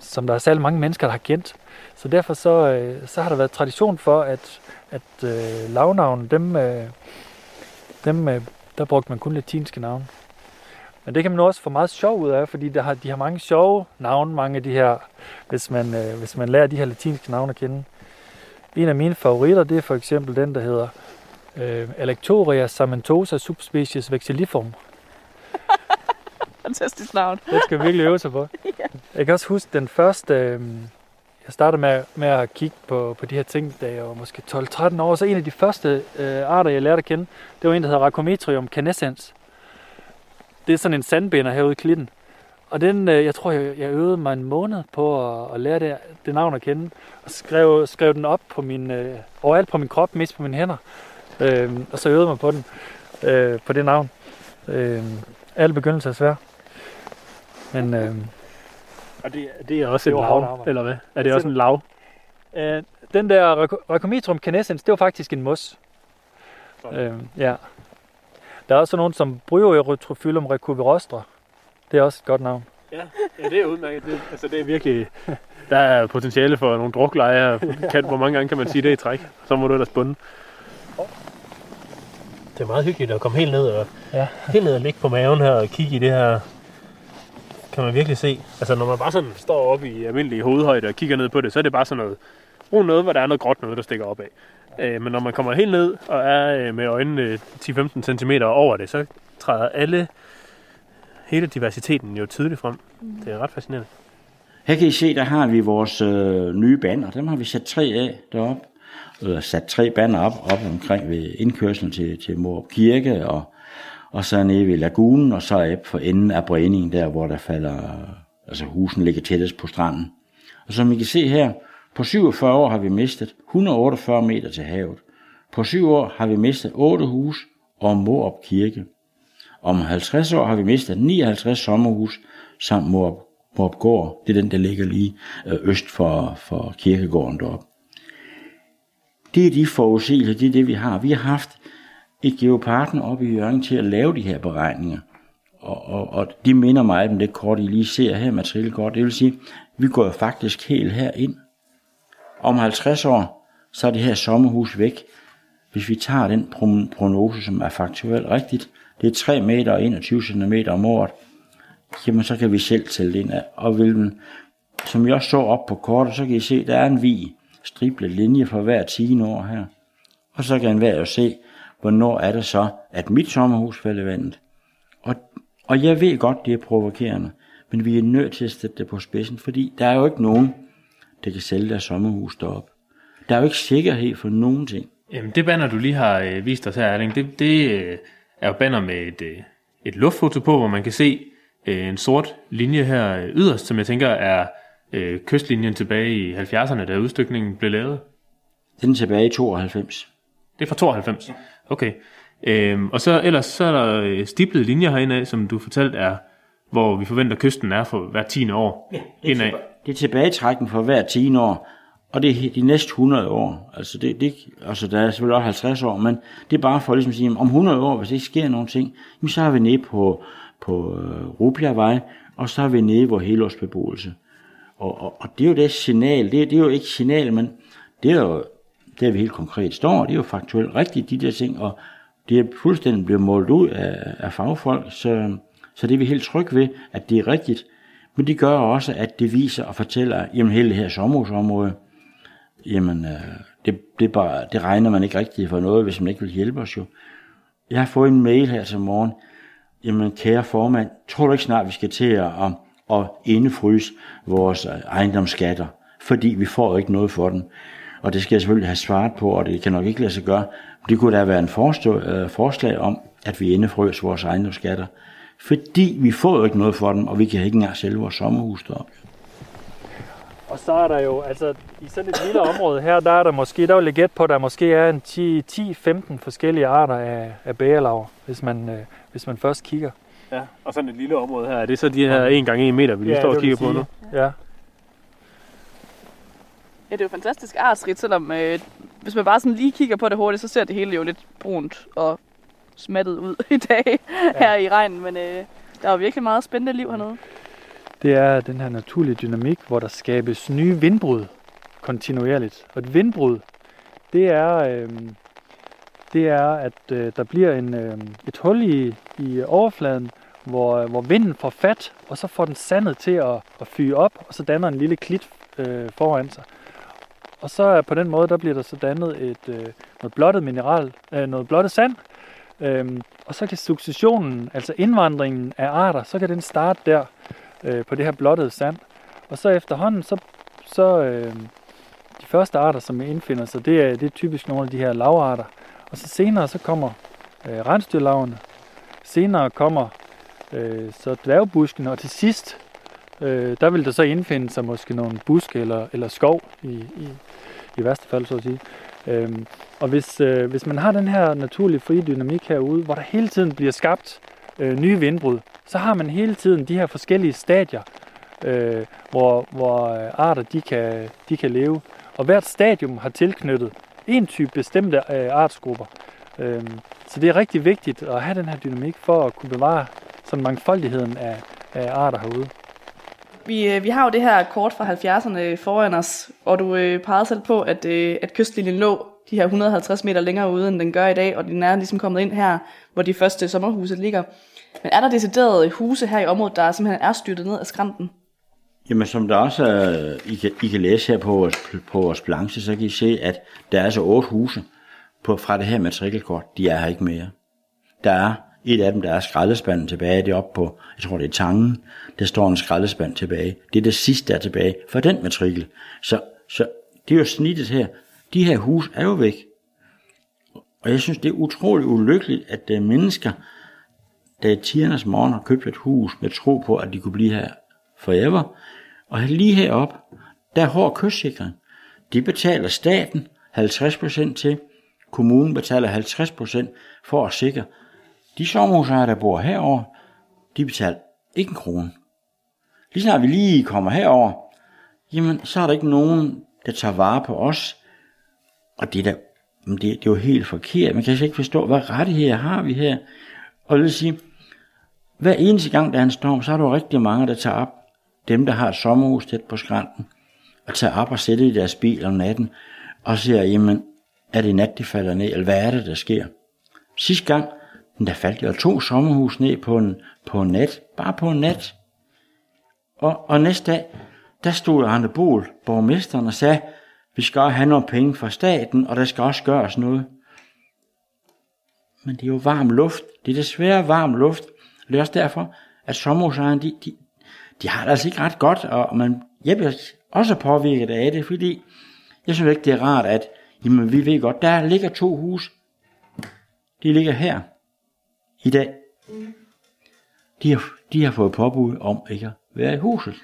som der er særlig mange mennesker, der har kendt. Så derfor så, øh, så har der været tradition for, at, at øh, lavnavne, dem, øh, dem øh, der brugte man kun latinske navne. Men det kan man også få meget sjov ud af, fordi der har, de har mange sjove navne, mange af de her, hvis man, øh, hvis man lærer de her latinske navne at kende. En af mine favoritter, det er for eksempel den, der hedder øh, Alectoria samentosa subspecies vexilliform. [laughs] Fantastisk navn. Det skal vi virkelig øve sig på. [laughs] ja. Jeg kan også huske den første, øh, jeg startede med, med at kigge på, på de her ting, da jeg var måske 12-13 år. Så en af de første øh, arter, jeg lærte at kende, det var en, der hedder Racometrium canescens. Det er sådan en sandbinder herude i klitten. Og den, øh, jeg tror, jeg, jeg øvede mig en måned på at, at lære det, det navn at kende. Og skrev, skrev den op på min, øh, overalt på min krop, mest på mine hænder. Øh, og så øvede mig på den, øh, på det navn. Øh, alle begyndelser er svære. Men øh, og det, det er også det en lav, eller hvad? Er det også en lav? Øh, den der Racometrum canescens, det var faktisk en mos. Øh, ja. Der er også nogen som Bryoerythrophyllum recuperostra. Det er også et godt navn. Ja, ja det er udmærket. Det, altså, det er virkelig... Der er potentiale for nogle druklejre. Kan, hvor mange gange kan man sige det i træk? Så må du ellers bunde. Det er meget hyggeligt at komme helt ned og, ja. helt ned og ligge på maven her og kigge i det her kan man virkelig se. Altså når man bare sådan står oppe i almindelig hovedhøjde og kigger ned på det, så er det bare sådan noget, brun noget, hvor der er noget gråt noget, der stikker op af. Øh, men når man kommer helt ned og er øh, med øjnene 10-15 cm over det, så træder alle, hele diversiteten jo tydeligt frem. Det er ret fascinerende. Her kan I se, der har vi vores øh, nye bander. Dem har vi sat tre af deroppe. Eller sat tre bander op, op omkring ved indkørslen til, til Morup Kirke og og så nede ved lagunen, og så op for enden af bræningen, der hvor der falder, altså husen ligger tættest på stranden. Og som I kan se her, på 47 år har vi mistet 148 meter til havet. På 7 år har vi mistet 8 hus og Morup Kirke. Om 50 år har vi mistet 59 sommerhus samt Morup, Morup Gård. Det er den, der ligger lige øh, øst for, for kirkegården deroppe. Det er de forudsigelser, det er det, vi har. Vi har haft et geoparten op i Jørgen til at lave de her beregninger. Og, og, og de minder mig om det kort, I lige ser her, materielkort. Det vil sige, vi går faktisk helt her ind. Om 50 år, så er det her sommerhus væk. Hvis vi tager den prognose, som er faktuelt rigtigt, det er 3 meter og 21 cm om året, jamen så kan vi selv tælle ind af. Og vil den, som jeg også så op på kortet, så kan I se, der er en vi striblet linje for hver 10 år her. Og så kan enhver jo se, hvornår er det så, at mit sommerhus falder i vandet? Og, og jeg ved godt, det er provokerende, men vi er nødt til at sætte det på spidsen, fordi der er jo ikke nogen, der kan sælge deres sommerhus deroppe. Der er jo ikke sikkerhed for nogen ting. Jamen det banner, du lige har øh, vist os her, Erling, det, det øh, er jo banner med et, øh, et luftfoto på, hvor man kan se øh, en sort linje her øh, yderst, som jeg tænker er øh, kystlinjen tilbage i 70'erne, da udstykningen blev lavet. Den er tilbage i 92. Det er fra 92? Ja. Okay. Øhm, og så ellers så er der øh, stiplede linjer herinde af, som du fortalte er, hvor vi forventer kysten er for hver 10. år. Ja, det, er indad. det er tilbagetrækken for hver 10 år, og det er de næste 100 år. Altså, det, det, altså der er selvfølgelig også 50 år, men det er bare for ligesom at sige, om 100 år, hvis det ikke sker nogen ting, så er vi nede på, på uh, Rubjervej, og så er vi nede hvor helårsbeboelse. Og, og, og det er jo det signal, det, det er jo ikke signal, men det er jo der vi helt konkret står, det er jo faktuelt rigtigt, de der ting, og det er fuldstændig blevet målt ud af, af fagfolk, så, så det er vi helt trygge ved, at det er rigtigt. Men det gør også, at det viser og fortæller, jamen hele det her sommerhusområde, jamen øh, det, det, bare, det regner man ikke rigtigt for noget, hvis man ikke vil hjælpe os jo. Jeg har fået en mail her til morgen, jamen kære formand, tror du ikke snart, vi skal til at, at, at indefryse vores ejendomsskatter, fordi vi får ikke noget for den. Og det skal jeg selvfølgelig have svaret på, og det kan nok ikke lade sig gøre. Det kunne da være en forstå, øh, forslag om, at vi indefrøs vores ejendomsskatter. Fordi vi får jo ikke noget for dem, og vi kan ikke engang sælge vores sommerhus deroppe. Og så er der jo, altså i sådan et lille område her, der er der måske, der vil jeg gætte på, at der måske er en 10-15 forskellige arter af, af bægerlaver, hvis man, øh, hvis man først kigger. Ja, og sådan et lille område her. Er det så de her 1 gange 1 meter, vi lige ja, står og kigger på nu? Ja. ja. Ja, det er jo fantastisk artsrigt, selvom øh, hvis man bare sådan lige kigger på det hurtigt, så ser det hele jo lidt brunt og smattet ud [laughs] i dag ja. her i regnen. Men øh, der er virkelig meget spændende liv hernede. Det er den her naturlige dynamik, hvor der skabes nye vindbrud kontinuerligt. Og et vindbrud, det er, øh, det er at øh, der bliver en, øh, et hul i, i overfladen, hvor, øh, hvor vinden får fat, og så får den sandet til at, at fyre op, og så danner en lille klit øh, foran sig. Og så øh, på den måde, der bliver der så dannet et, øh, noget blottet mineral, øh, noget blottet sand, øh, og så kan successionen, altså indvandringen af arter, så kan den starte der øh, på det her blottede sand. Og så efterhånden, så, så øh, de første arter, som indfinder sig, det er, det er typisk nogle af de her lavarter. Og så senere, så kommer øh, rensdyrlavene. Senere kommer øh, så dværgbusken, og til sidst, øh, der vil der så indfinde sig måske nogle buske eller, eller skov i, i, i værste fald, så at sige. Øhm, og hvis, øh, hvis man har den her naturlige frie dynamik herude, hvor der hele tiden bliver skabt øh, nye vindbrud, så har man hele tiden de her forskellige stadier, øh, hvor, hvor øh, arter de kan, de kan leve. Og hvert stadium har tilknyttet en type bestemte øh, artsgrupper. Øh, så det er rigtig vigtigt at have den her dynamik for at kunne bevare sådan mangfoldigheden af, af arter herude. Vi, øh, vi har jo det her kort fra 70'erne foran os, og du øh, pegede selv på, at, øh, at kystlinjen lå de her 150 meter længere ude, end den gør i dag, og den er ligesom kommet ind her, hvor de første sommerhuse ligger. Men er der deciderede huse her i området, der simpelthen er styrtet ned af skrænten? Jamen, som der også er, I, kan, I kan læse her på vores, på vores planche, så kan I se, at der er altså otte huse på, fra det her matrikelkort. De er her ikke mere. Der er et af dem, der er skraldespanden tilbage, det er oppe på, jeg tror det er Tangen, der står en skraldespand tilbage. Det er det sidste, der er tilbage for den matrikel. Så, så det er jo snittet her. De her hus er jo væk. Og jeg synes, det er utroligt ulykkeligt, at der er mennesker, der i tidernes morgen har købt et hus med tro på, at de kunne blive her forever. Og lige herop, der er hård kystsikring. De betaler staten 50% til, kommunen betaler 50% for at sikre. De sommerhusejere, der bor herover, de betaler ikke en krone. Lige snart vi lige kommer herover, jamen så er der ikke nogen, der tager vare på os. Og det, der, det, det er jo helt forkert. Man kan ikke forstå, hvad rettigheder har vi her. Og det vil sige, hver eneste gang, der er en storm, så er der rigtig mange, der tager op. Dem, der har et sommerhus tæt på skrænten, og tager op og sætter i deres bil om natten, og siger, jamen, er det nat, de falder ned, eller hvad er det, der sker? Sidste gang, der faldt jo to sommerhus ned på en, på en nat, bare på en nat. Og, og næste dag, der stod Arne Bol, borgmesteren, og sagde, vi skal have nogle penge fra staten, og der skal også gøres noget. Men det er jo varm luft. Det er desværre varm luft. Og det er også derfor, at sommerhusejerne, de, de, de har det altså ikke ret godt, og man, jeg bliver også påvirket af det, fordi jeg synes ikke, det er rart, at jamen, vi ved godt, der ligger to hus. De ligger her i dag. De har, de har fået påbud om ikke at være i huset.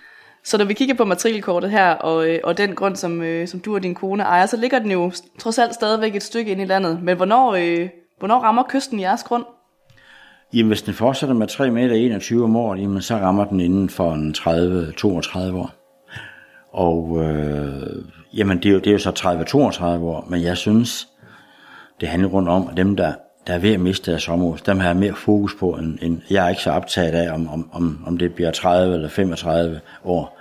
Så når vi kigger på matrikelkortet her, og, øh, og den grund, som, øh, som du og din kone ejer, så ligger den jo trods alt stadigvæk et stykke ind i landet. Men hvornår, øh, hvornår rammer kysten jeres grund? Jamen, hvis den fortsætter med 3 meter 21 om året, jamen, så rammer den inden for en 30-32 år. Og øh, jamen, det er, jo, det er jo så 30-32 år, men jeg synes, det handler rundt om, at dem, der der er ved at miste deres sommerhus, dem har jeg mere fokus på, end, end jeg er ikke så optaget af, om, om, om, om det bliver 30 eller 35 år.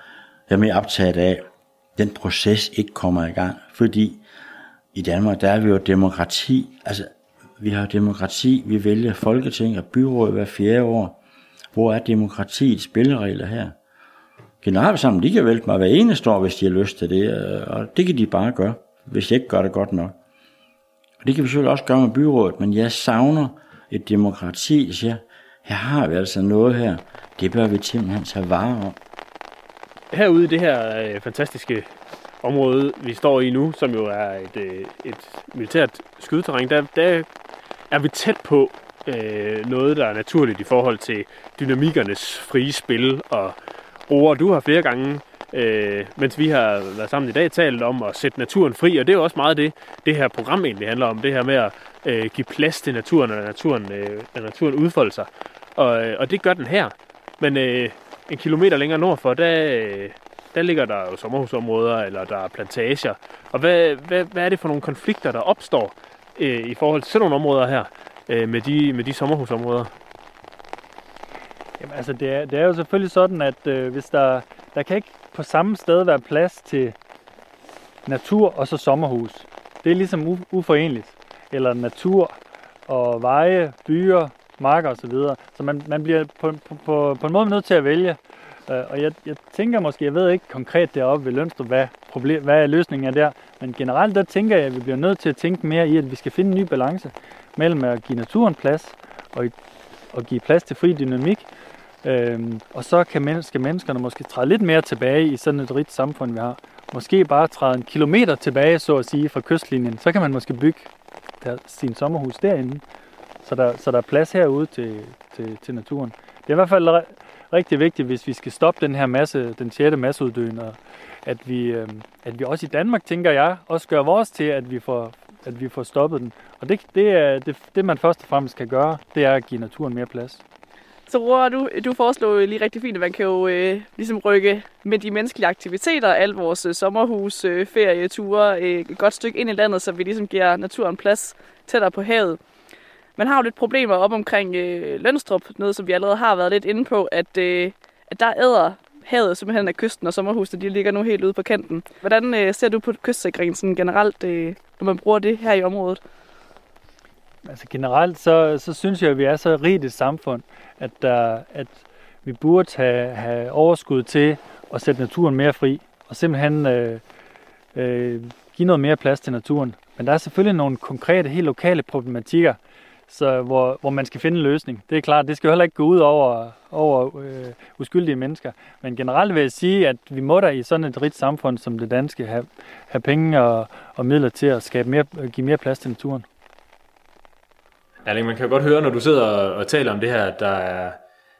Jeg er mere optaget af, at den proces ikke kommer i gang, fordi i Danmark, der er vi jo demokrati, altså vi har demokrati, vi vælger folketing og byråd hver fjerde år. Hvor er demokratiets spilleregler her? Generalforsamlingen, de kan vælte mig hver eneste år, hvis de har lyst til det, øh, og det kan de bare gøre, hvis jeg ikke gør det godt nok. Og det kan vi selvfølgelig også gøre med byrådet, men jeg savner et demokrati, der siger, her har vi altså noget her, det bør vi simpelthen tage vare om. Herude i det her øh, fantastiske område, vi står i nu, som jo er et, øh, et militært skydeterræn, der, der er vi tæt på øh, noget, der er naturligt i forhold til dynamikernes frie spil og Roer, Du har flere gange øh, mens vi har været sammen i dag, talt om at sætte naturen fri, og det er jo også meget det, det her program egentlig handler om, det her med at øh, give plads til naturen, og naturen, øh, naturen udfolder sig. Og, øh, og det gør den her. Men øh, en kilometer længere nordfor, der, øh, der ligger der jo sommerhusområder, eller der er plantager. Og hvad, hvad, hvad er det for nogle konflikter, der opstår øh, i forhold til sådan nogle områder her, øh, med, de, med de sommerhusområder? Jamen, altså, det er, det er jo selvfølgelig sådan, at øh, hvis der, der kan ikke på samme sted være plads til natur og så sommerhus. Det er ligesom u- uforeneligt. Eller natur og veje, byer, marker osv. Så man, man bliver på, på, på, på en måde nødt til at vælge. Øh, og jeg, jeg tænker måske, jeg ved ikke konkret deroppe ved Lønstrup, hvad, problem, hvad er løsningen er der. Men generelt der tænker jeg, at vi bliver nødt til at tænke mere i, at vi skal finde en ny balance mellem at give naturen plads og, og give plads til fri dynamik. Øhm, og så kan men, skal menneskerne måske træde lidt mere tilbage i sådan et rigt samfund, vi har. Måske bare træde en kilometer tilbage, så at sige, fra kystlinjen. Så kan man måske bygge der, sin sommerhus derinde, så der, så der er plads herude til, til, til naturen. Det er i hvert fald rigtig vigtigt, hvis vi skal stoppe den her masse, den sjette masseuddøen, og at vi, øh, at vi også i Danmark, tænker jeg, også gør vores til, at vi får, at vi får stoppet den. Og det, det, er, det, det, man først og fremmest kan gøre, det er at give naturen mere plads. Så Roar, du, du foreslår lige rigtig fint, at man kan jo øh, ligesom rykke med de menneskelige aktiviteter, al vores øh, sommerhus, øh, ferieture, øh, et godt stykke ind i landet, så vi ligesom giver naturen plads tættere på havet. Man har jo lidt problemer op omkring øh, Lønstrup, noget som vi allerede har været lidt inde på, at, øh, at der æder havet simpelthen af kysten, og sommerhusene de ligger nu helt ude på kanten. Hvordan øh, ser du på kystsikringen sådan generelt, øh, når man bruger det her i området? Altså generelt, så, så synes jeg, at vi er så rigt et samfund, at, der, at vi burde have, have overskud til at sætte naturen mere fri, og simpelthen øh, øh, give noget mere plads til naturen. Men der er selvfølgelig nogle konkrete, helt lokale problematikker, så, hvor, hvor man skal finde en løsning. Det er klart, det skal jo heller ikke gå ud over, over øh, uskyldige mennesker. Men generelt vil jeg sige, at vi må da i sådan et rigt samfund som det danske have, have penge og, og midler til at skabe mere, give mere plads til naturen. Erling, man kan jo godt høre, når du sidder og, og taler om det her, at der, er,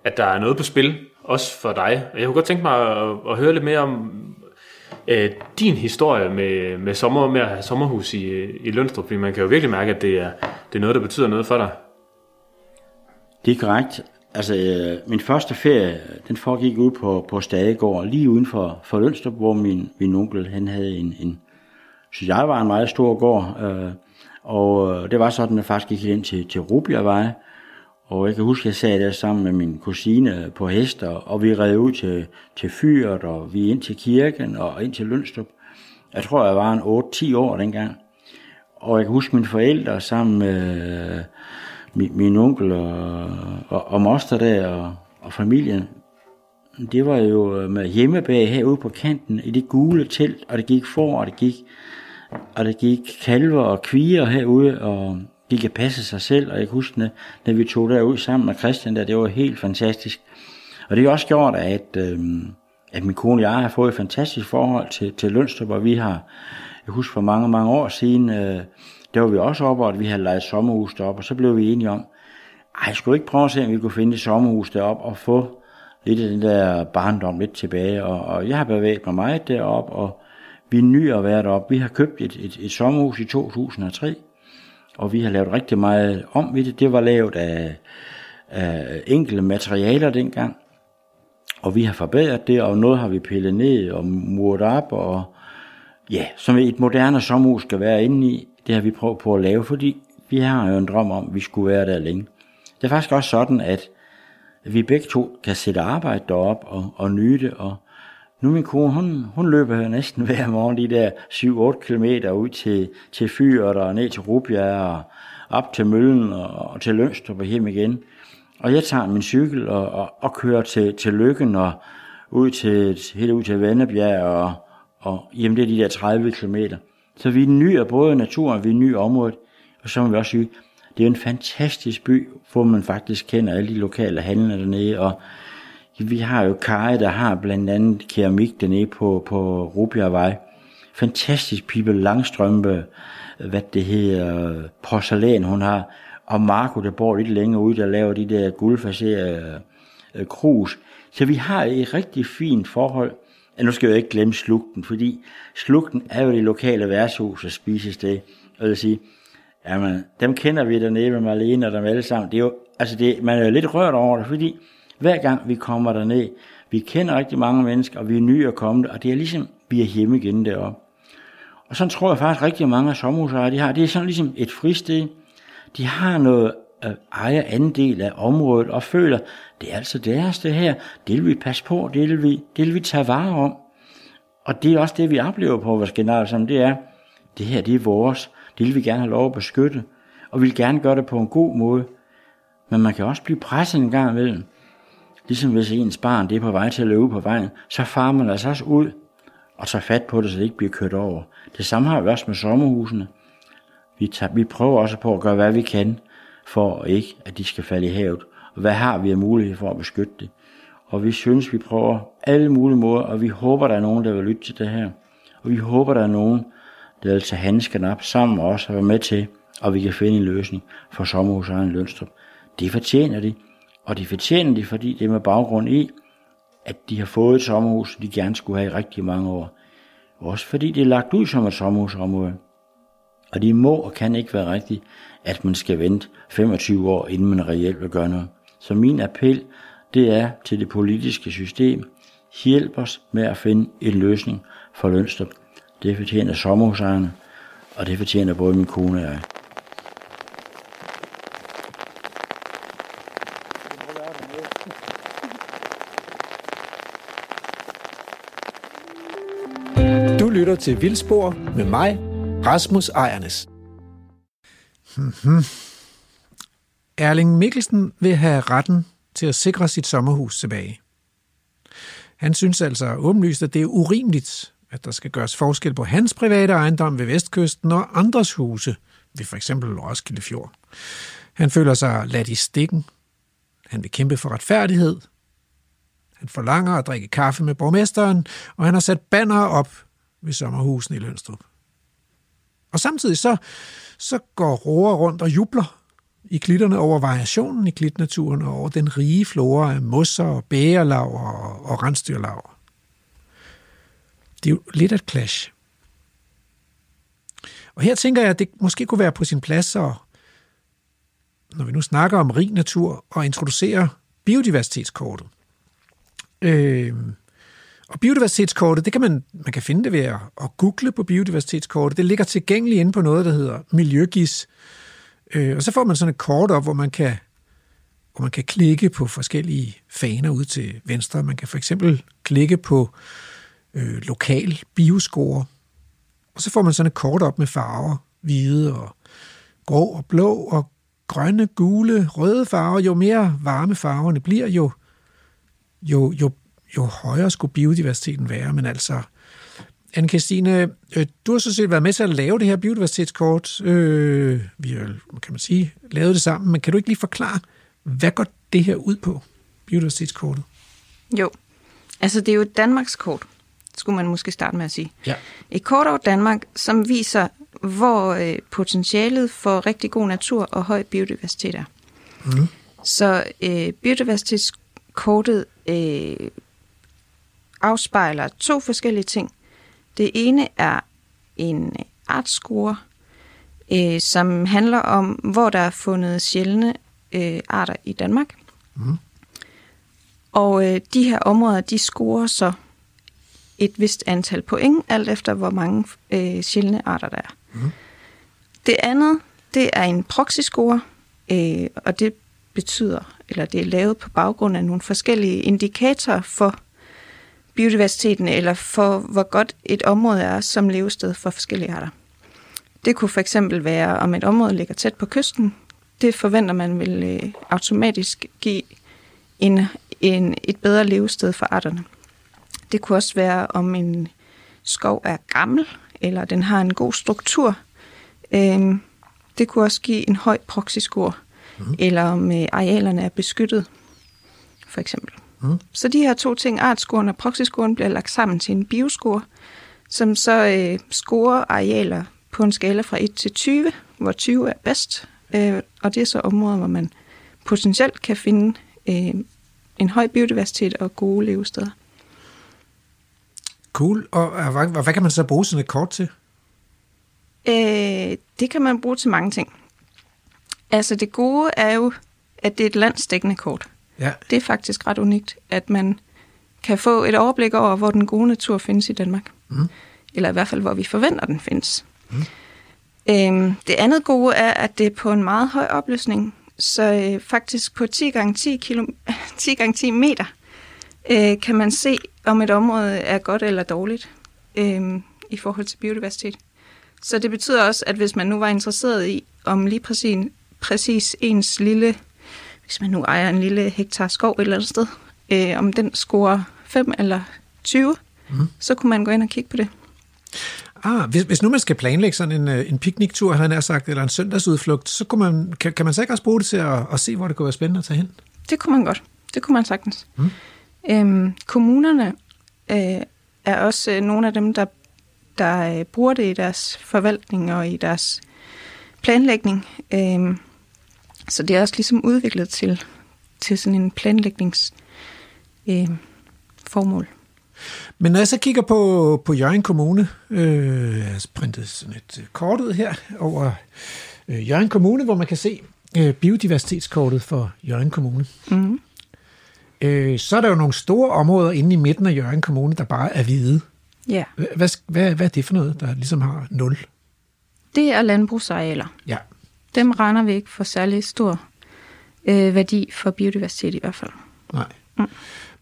at der er noget på spil, også for dig. Og jeg kunne godt tænke mig at, at høre lidt mere om øh, din historie med, med, sommer, med at have sommerhus i, i Lønstrup, fordi man kan jo virkelig mærke, at det er, det er noget, der betyder noget for dig. Det er korrekt. Altså, øh, min første ferie, den foregik ud på, på Stadegård, lige uden for, for Lønstrup, hvor min, min onkel, han havde en, en, synes jeg var en meget stor gård, øh, og øh, det var sådan, at jeg faktisk gik ind til, til Rubiavej, og jeg kan huske, at jeg sad der sammen med min kusine på hester, og vi red ud til, til fyret, og vi ind til kirken, og ind til Lønstrup. Jeg tror, jeg var en 8-10 år dengang. Og jeg kan huske mine forældre sammen med øh, min, min onkel og, og, og moster der, og, og familien. Det var jo øh, med hjemmebag herude på kanten i det gule telt, og det gik for, og det gik og der gik kalver og kviger herude, og de kan passe sig selv, og jeg kan huske, når, vi tog derud sammen med Christian, der, det var helt fantastisk. Og det har også gjort, at, øh, at min kone og jeg har fået et fantastisk forhold til, til Lønstrup, og vi har, jeg husker for mange, mange år siden, øh, der var vi også oppe, og vi havde lejet sommerhus deroppe, og så blev vi enige om, ej, skulle ikke prøve at se, om vi kunne finde et sommerhus deroppe og få lidt af den der barndom lidt tilbage, og, og jeg har bevæget mig meget deroppe, og vi nyder at være deroppe. Vi har købt et, et, et sommerhus i 2003, og vi har lavet rigtig meget om ved det. Det var lavet af, af enkelte materialer dengang, og vi har forbedret det, og noget har vi pillet ned og muret op, og ja, som et moderne sommerhus skal være inde i, det har vi prøvet på at lave, fordi vi har jo en drøm om, at vi skulle være der længe. Det er faktisk også sådan, at vi begge to kan sætte arbejde derop og, og nyde det, og nu min kone, hun, hun løber næsten [laughs] hver morgen de der 7-8 km ud til, til fyret og ned til Rubia og op til Møllen og, og til Lønstrup og hjem igen. Og jeg tager min cykel og, og, og kører til, til Lykken og ud til, helt ud til Vandebjerg og, og hjem det er de der 30 km. Så vi nyer både naturen, vi nyer området, og så må vi også sige, det er en fantastisk by, hvor man faktisk kender alle de lokale handlere dernede, og vi har jo Kai, der har blandt andet keramik dernede på, på Rubiavej. Fantastisk Pibe Langstrømpe, hvad det hedder, porcelæn hun har. Og Marco, der bor lidt længere ude, der laver de der guldfaserede øh, krus. Så vi har et rigtig fint forhold. Ja, nu skal jeg ikke glemme slugten, fordi slugten er jo det lokale værtshus og spisested. Og jeg vil sige, jamen, dem kender vi dernede med Marlene og dem alle sammen. Det er jo altså det, man er lidt rørt over det, fordi hver gang vi kommer derned, vi kender rigtig mange mennesker, og vi er nye at komme der, og det er ligesom, vi er hjemme igen deroppe. Og sådan tror jeg faktisk rigtig mange af sommerhusejere, de har. Det er sådan ligesom et fristed. De har noget øh, ejer anden del af området og føler, det er altså deres det her. Det vil vi passe på, det vil vi, det vil vi tage vare om. Og det er også det, vi oplever på vores generalsamling, det er, det her det er vores. Det vil vi gerne have lov at beskytte. Og vi vil gerne gøre det på en god måde. Men man kan også blive presset en gang imellem. Ligesom hvis ens barn det er på vej til at løbe på vejen, så farer man altså også ud og tager fat på det, så det ikke bliver kørt over. Det samme har vi også med sommerhusene. Vi, tager, vi prøver også på at gøre, hvad vi kan, for ikke, at de skal falde i havet. Og hvad har vi af mulighed for at beskytte det? Og vi synes, vi prøver alle mulige måder, og vi håber, der er nogen, der vil lytte til det her. Og vi håber, der er nogen, der vil tage handsken op sammen med os og være med til, og vi kan finde en løsning for sommerhusejeren Lønstrup. Det fortjener de, og de fortjener de, fordi det er med baggrund i, at de har fået et sommerhus, de gerne skulle have i rigtig mange år. Også fordi det er lagt ud som et sommerhusområde. Og det må og kan ikke være rigtigt, at man skal vente 25 år, inden man reelt vil gøre noget. Så min appel, det er til det politiske system. Hjælp os med at finde en løsning for Lønstrup. Det fortjener sommerhusejerne, og det fortjener både min kone og jeg. Du lytter til Vildspor med mig, Rasmus Ejernes. Mm-hmm. Erling Mikkelsen vil have retten til at sikre sit sommerhus tilbage. Han synes altså åbenlyst, at det er urimeligt, at der skal gøres forskel på hans private ejendom ved Vestkysten og andres huse ved for eksempel Roskilde Fjord. Han føler sig ladt i stikken. Han vil kæmpe for retfærdighed. Han forlanger at drikke kaffe med borgmesteren, og han har sat banner op ved sommerhusen i Lønstrup. Og samtidig så, så går roer rundt og jubler i klitterne over variationen i klitnaturen og over den rige flora af mosser og bægerlav og, og rensdyrlav. Det er jo lidt et clash. Og her tænker jeg, at det måske kunne være på sin plads, at, når vi nu snakker om rig natur, og introducere biodiversitetskortet. Øh, og biodiversitetskortet, det kan man, man kan finde det ved at, at google på biodiversitetskortet. Det ligger tilgængeligt inde på noget, der hedder Miljøgis. Øh, og så får man sådan et kort op, hvor man kan hvor man kan klikke på forskellige faner ud til venstre. Man kan for eksempel klikke på øh, lokal bioscore, og så får man sådan et kort op med farver, hvide og grå og blå og grønne, gule, røde farver. Jo mere varme farverne bliver, jo, jo, jo jo højere skulle biodiversiteten være. Men altså, anne Christine, øh, du har så set været med til at lave det her biodiversitetskort. Øh, vi har, kan man sige, lavet det sammen, men kan du ikke lige forklare, hvad går det her ud på, biodiversitetskortet? Jo, altså det er jo et Danmarks kort, skulle man måske starte med at sige. Ja. Et kort over Danmark, som viser, hvor øh, potentialet for rigtig god natur og høj biodiversitet er. Mm. Så øh, biodiversitetskortet øh, afspejler to forskellige ting. Det ene er en artscore, øh, som handler om, hvor der er fundet sjældne øh, arter i Danmark. Mm. Og øh, de her områder, de scorer så et vist antal point, alt efter hvor mange øh, sjældne arter der er. Mm. Det andet, det er en proxy-score, øh, og det betyder, eller det er lavet på baggrund af nogle forskellige indikatorer for biodiversiteten, eller for hvor godt et område er som levested for forskellige arter. Det kunne for eksempel være, om et område ligger tæt på kysten. Det forventer man vil øh, automatisk give en, en, et bedre levested for arterne. Det kunne også være, om en skov er gammel, eller den har en god struktur. Øhm, det kunne også give en høj proxy-score, mm. eller om øh, arealerne er beskyttet, for eksempel. Mm. Så de her to ting, artscoren og proxyscoren, bliver lagt sammen til en bioscore, som så øh, scorer arealer på en skala fra 1 til 20, hvor 20 er bedst. Øh, og det er så områder, hvor man potentielt kan finde øh, en høj biodiversitet og gode levesteder. Cool. Og, og hvad, hvad kan man så bruge sådan et kort til? Øh, det kan man bruge til mange ting. Altså det gode er jo, at det er et landsdækkende kort. Ja. Det er faktisk ret unikt, at man kan få et overblik over, hvor den gode natur findes i Danmark. Mm. Eller i hvert fald, hvor vi forventer, den findes. Mm. Øhm, det andet gode er, at det er på en meget høj opløsning. Så øh, faktisk på 10 gange 10, kilo, [laughs] 10 gange 10 meter øh, kan man se, om et område er godt eller dårligt øh, i forhold til biodiversitet. Så det betyder også, at hvis man nu var interesseret i, om lige præcis, præcis ens lille, hvis man nu ejer en lille hektar skov et eller andet sted, øh, om den scorer 5 eller 20, mm. så kunne man gå ind og kigge på det. Ah, hvis, hvis nu man skal planlægge sådan en, øh, en pikniktur, han har sagt, eller en søndagsudflugt, så kunne man, kan, kan man så ikke også bruge det til at, at se, hvor det kunne være spændende at tage hen? Det kunne man godt. Det kunne man sagtens. Mm. Øhm, kommunerne øh, er også øh, nogle af dem, der, der øh, bruger det i deres forvaltning og i deres planlægning. Øhm, så det er også ligesom udviklet til, til sådan en planlægningsformål. Øh, formål. Men når jeg så kigger på, på Jørgen Kommune, øh, jeg har printet sådan et øh, kort ud her over øh, Jørgen Kommune, hvor man kan se øh, biodiversitetskortet for Jørgen Kommune. Mm. Øh, så er der jo nogle store områder inde i midten af Jørgen Kommune, der bare er hvide. Ja. Hvad, hvad, hvad er det for noget, der ligesom har nul? Det er landbrugsarealer. Ja. Dem regner vi ikke for særlig stor øh, værdi for biodiversitet i hvert fald. Nej. Mm.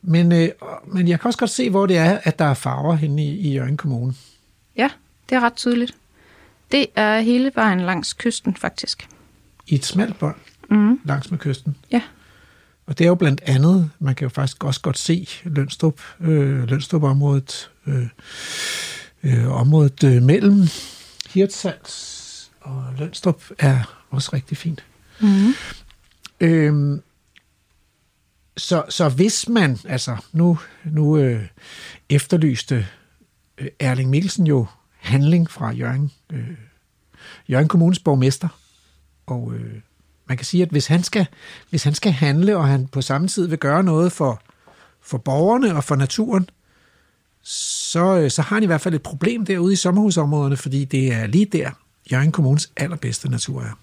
Men, øh, men jeg kan også godt se, hvor det er, at der er farver henne i, i Jørgen Kommune. Ja, det er ret tydeligt. Det er hele vejen langs kysten, faktisk. I et smalt bånd mm. langs med kysten? Ja. Og det er jo blandt andet, man kan jo faktisk også godt se Lønstrup, øh, Lønstrup-området, øh, øh, området øh, mellem Hirtshals og Lønstrup er også rigtig fint. Mm. Øhm, så, så hvis man, altså nu, nu øh, efterlyste øh, Erling Mikkelsen jo handling fra Jørgen, øh, Jørgen Kommunes borgmester, og øh, man kan sige, at hvis han, skal, hvis han skal handle, og han på samme tid vil gøre noget for, for borgerne og for naturen, så, øh, så har han i hvert fald et problem derude i sommerhusområderne, fordi det er lige der, Jørgen Kommunes allerbedste natur er.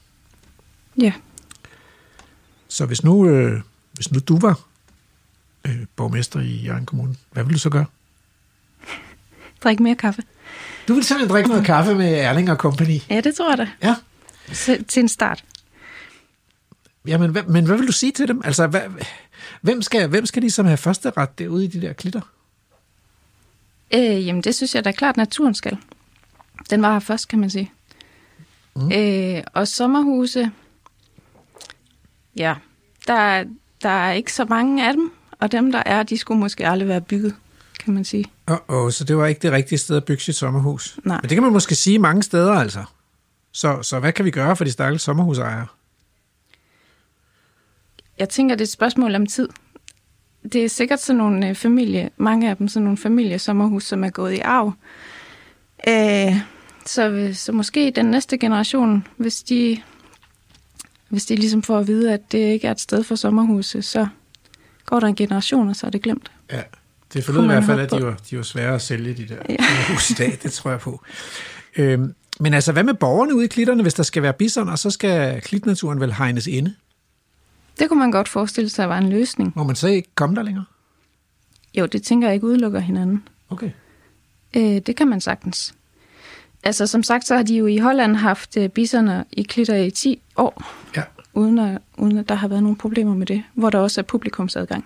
Ja. Så hvis nu, øh, hvis nu du var øh, borgmester i Jørgen Kommune, hvad vil du så gøre? [laughs] Drik mere kaffe. Du vil simpelthen drikke noget kaffe med Erling og Company? Ja, det tror jeg da. Ja. Så, til en start. Jamen, hvad, men hvad vil du sige til dem? Altså, hvad, hvem, skal, hvem skal ligesom have første ret derude i de der klitter? Øh, jamen, det synes jeg da klart, naturen skal. Den var her først, kan man sige. Mm. Øh, og sommerhuse, ja, der, der er ikke så mange af dem, og dem, der er, de skulle måske aldrig være bygget, kan man sige. Åh, oh, så det var ikke det rigtige sted at bygge sit sommerhus? Nej. Men det kan man måske sige mange steder, altså. Så, så hvad kan vi gøre for de stakkels sommerhusejere? Jeg tænker, det er et spørgsmål om tid. Det er sikkert sådan nogle øh, familie, mange af dem sådan nogle familiesommerhus, som er gået i arv. Øh, så, så måske den næste generation, hvis de, hvis de ligesom får at vide, at det ikke er et sted for sommerhuse, så går der en generation, og så er det glemt. Ja, det forlod i hvert fald, at de var, de var svære at sælge, de der Ja. hus i dag, det tror jeg på. Øhm, men altså, hvad med borgerne ude i klitterne, hvis der skal være bison, og så skal klitnaturen vel hegnes inde? Det kunne man godt forestille sig var en løsning. Må man så ikke komme der længere? Jo, det tænker jeg ikke udelukker hinanden. Okay. Øh, det kan man sagtens. Altså, som sagt, så har de jo i Holland haft øh, bisoner i klitter i 10 år, Ja. uden at, uden at der har været nogle problemer med det, hvor der også er publikumsadgang.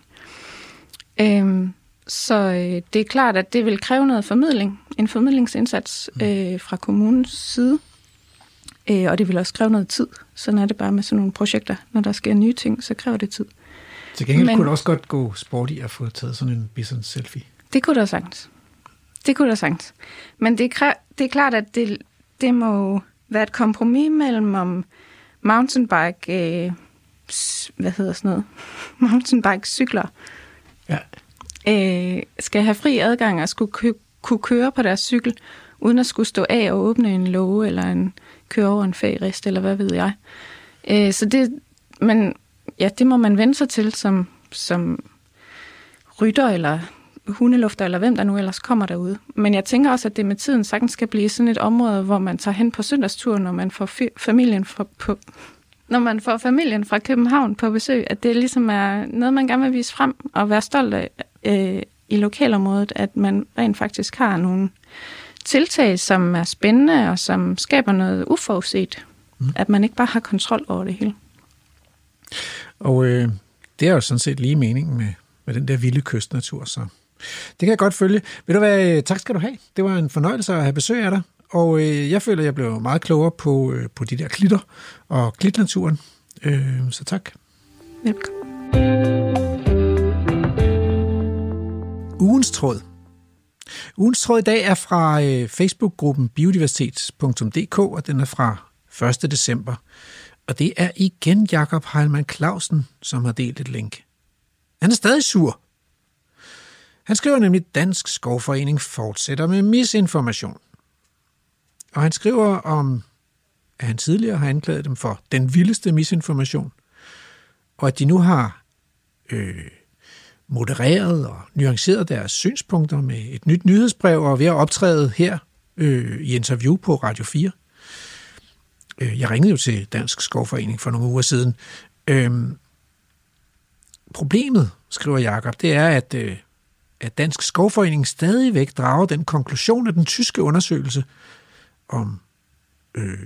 Øhm, så øh, det er klart, at det vil kræve noget formidling, en formidlingsindsats øh, fra kommunens side, øh, og det vil også kræve noget tid. Sådan er det bare med sådan nogle projekter. Når der sker nye ting, så kræver det tid. Til gengæld Men- kunne det også godt gå sport i at få taget sådan en bison selfie. Det kunne der sagtens. Det kunne der sagtens. Men det er, det er klart, at det, det må være et kompromis mellem om mountainbike, øh, hvad hedder sådan noget, [laughs] mountainbike cykler, Ja. øh, skal have fri adgang og skulle kø- kunne køre på deres cykel, uden at skulle stå af og åbne en låge, eller en køre over en fagrest, eller hvad ved jeg. Øh, så det, men ja, det må man vende sig til som, som rytter, eller hundelufter, eller hvem der nu ellers kommer derude. Men jeg tænker også, at det med tiden sagtens skal blive sådan et område, hvor man tager hen på søndagstur, når man får familien for, på, når man får familien fra København på besøg, at det ligesom er noget, man gerne vil vise frem og være stolt af øh, i lokalområdet, at man rent faktisk har nogle tiltag, som er spændende og som skaber noget uforudset. Mm. At man ikke bare har kontrol over det hele. Og øh, det er jo sådan set lige meningen med, med den der vilde kystnatur, så det kan jeg godt følge. Ved du hvad, tak skal du have. Det var en fornøjelse at have besøg af dig, og øh, jeg føler, jeg blev meget klogere på, øh, på de der klitter og klitnaturen. Øh, så tak. Velkommen. Ugens tråd. Ugens tråd i dag er fra øh, Facebook-gruppen biodiversitet.dk, og den er fra 1. december. Og det er igen Jakob Heilmann Clausen, som har delt et link. Han er stadig sur. Han skriver nemlig, at Dansk Skovforening fortsætter med misinformation. Og han skriver om, at han tidligere har anklaget dem for den vildeste misinformation, og at de nu har øh, modereret og nuanceret deres synspunkter med et nyt nyhedsbrev og ved at optræde her øh, i interview på Radio 4. Øh, jeg ringede jo til Dansk Skovforening for nogle uger siden. Øh, problemet, skriver Jakob, det er, at, øh, at Dansk Skovforening stadigvæk drager den konklusion af den tyske undersøgelse om øh,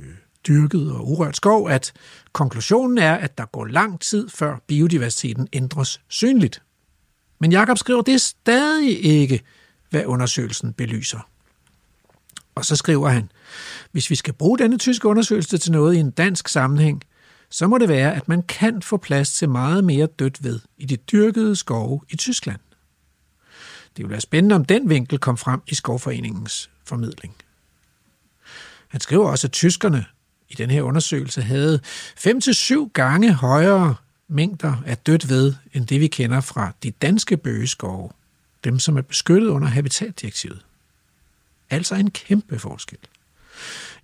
dyrket og urørt skov, at konklusionen er, at der går lang tid før biodiversiteten ændres synligt. Men Jakob skriver, det er stadig ikke, hvad undersøgelsen belyser. Og så skriver han, hvis vi skal bruge denne tyske undersøgelse til noget i en dansk sammenhæng, så må det være, at man kan få plads til meget mere dødt ved i de dyrkede skove i Tyskland. Det ville være spændende, om den vinkel kom frem i Skovforeningens formidling. Han skriver også, at tyskerne i den her undersøgelse havde 5-7 gange højere mængder af dødt ved, end det vi kender fra de danske bøgeskove, dem som er beskyttet under habitatdirektivet. Altså en kæmpe forskel.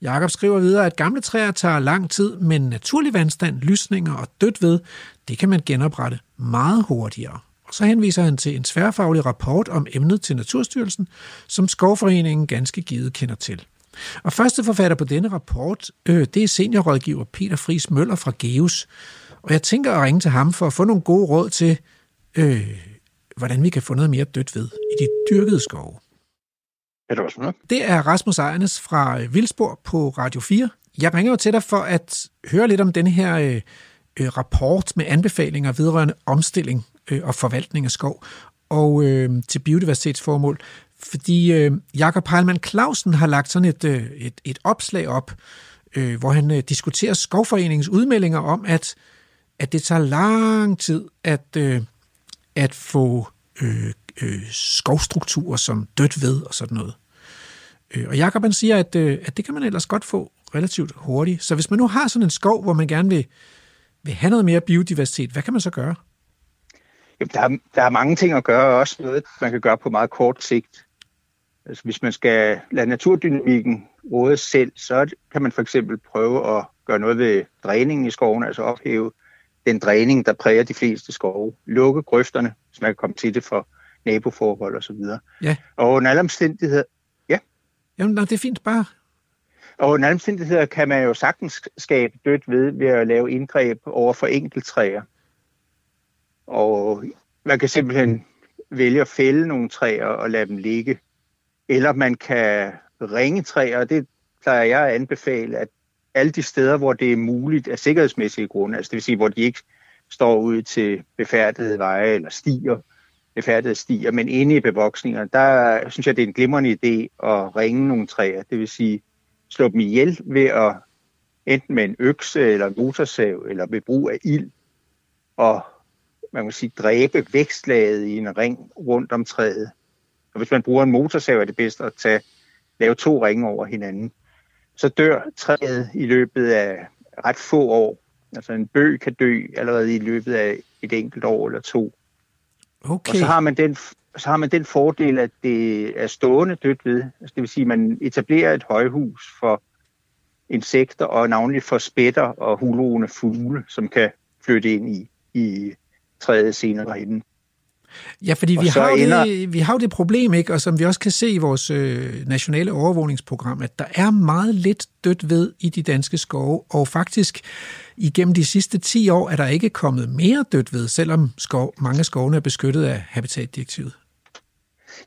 Jakob skriver videre, at gamle træer tager lang tid, men naturlig vandstand, lysninger og dødt ved, det kan man genoprette meget hurtigere. Så henviser han til en tværfaglig rapport om emnet til Naturstyrelsen, som Skovforeningen ganske givet kender til. Og første forfatter på denne rapport, øh, det er seniorrådgiver Peter Fris Møller fra GEUS. Og jeg tænker at ringe til ham for at få nogle gode råd til, øh, hvordan vi kan få noget mere dødt ved i de dyrkede skove. Det også noget? Det er Rasmus Ejernes fra Vildsborg på Radio 4. Jeg ringer jo til dig for at høre lidt om denne her øh, øh, rapport med anbefalinger vedrørende omstilling øh, og forvaltning af skov og øh, til biodiversitetsformål. Fordi øh, Jakob Heilmann Clausen har lagt sådan et, øh, et, et opslag op, øh, hvor han øh, diskuterer Skovforeningens udmeldinger om, at, at det tager lang tid at, øh, at få øh, øh, skovstrukturer som dødt ved og sådan noget. Øh, og Jakob han siger, at, øh, at det kan man ellers godt få relativt hurtigt. Så hvis man nu har sådan en skov, hvor man gerne vil, vil have noget mere biodiversitet, hvad kan man så gøre? Der, er, der er mange ting at gøre, også noget, man kan gøre på meget kort sigt. Altså, hvis man skal lade naturdynamikken råde selv, så kan man for eksempel prøve at gøre noget ved dræningen i skoven, altså ophæve den dræning, der præger de fleste skove. Lukke grøfterne, så man kan komme til det for naboforhold og så videre. Ja. Og under alle omstændigheder, ja. Jamen, det er fint, bare. Og under alle omstændigheder kan man jo sagtens skabe dødt ved ved at lave indgreb over for enkeltræer. Og man kan simpelthen vælge at fælde nogle træer og lade dem ligge. Eller man kan ringe træer, og det plejer jeg at anbefale, at alle de steder, hvor det er muligt af sikkerhedsmæssige grunde, altså det vil sige, hvor de ikke står ud til befærdede veje eller stier, befærdede stier, men inde i bevoksninger, der synes jeg, det er en glimrende idé at ringe nogle træer, det vil sige slå dem ihjel ved at enten med en økse eller en motorsav eller ved brug af ild og man kan sige, dræbe vækstlaget i en ring rundt om træet. Og hvis man bruger en motorsav, er det bedst at tage, lave to ringe over hinanden. Så dør træet i løbet af ret få år. Altså en bøg kan dø allerede i løbet af et enkelt år eller to. Okay. Og så har man den, så har man den fordel, at det er stående dødt ved. Altså det vil sige, at man etablerer et højhus for insekter og navnligt for spætter og hulroende fugle, som kan flytte ind i, i træet senere hen. Ja, fordi Og vi har, ender- det, vi har jo det problem, ikke? og som vi også kan se i vores øh, nationale overvågningsprogram, at der er meget lidt dødt ved i de danske skove, og faktisk igennem de sidste 10 år er der ikke kommet mere dødt ved, selvom skov, mange skovene er beskyttet af habitatdirektivet.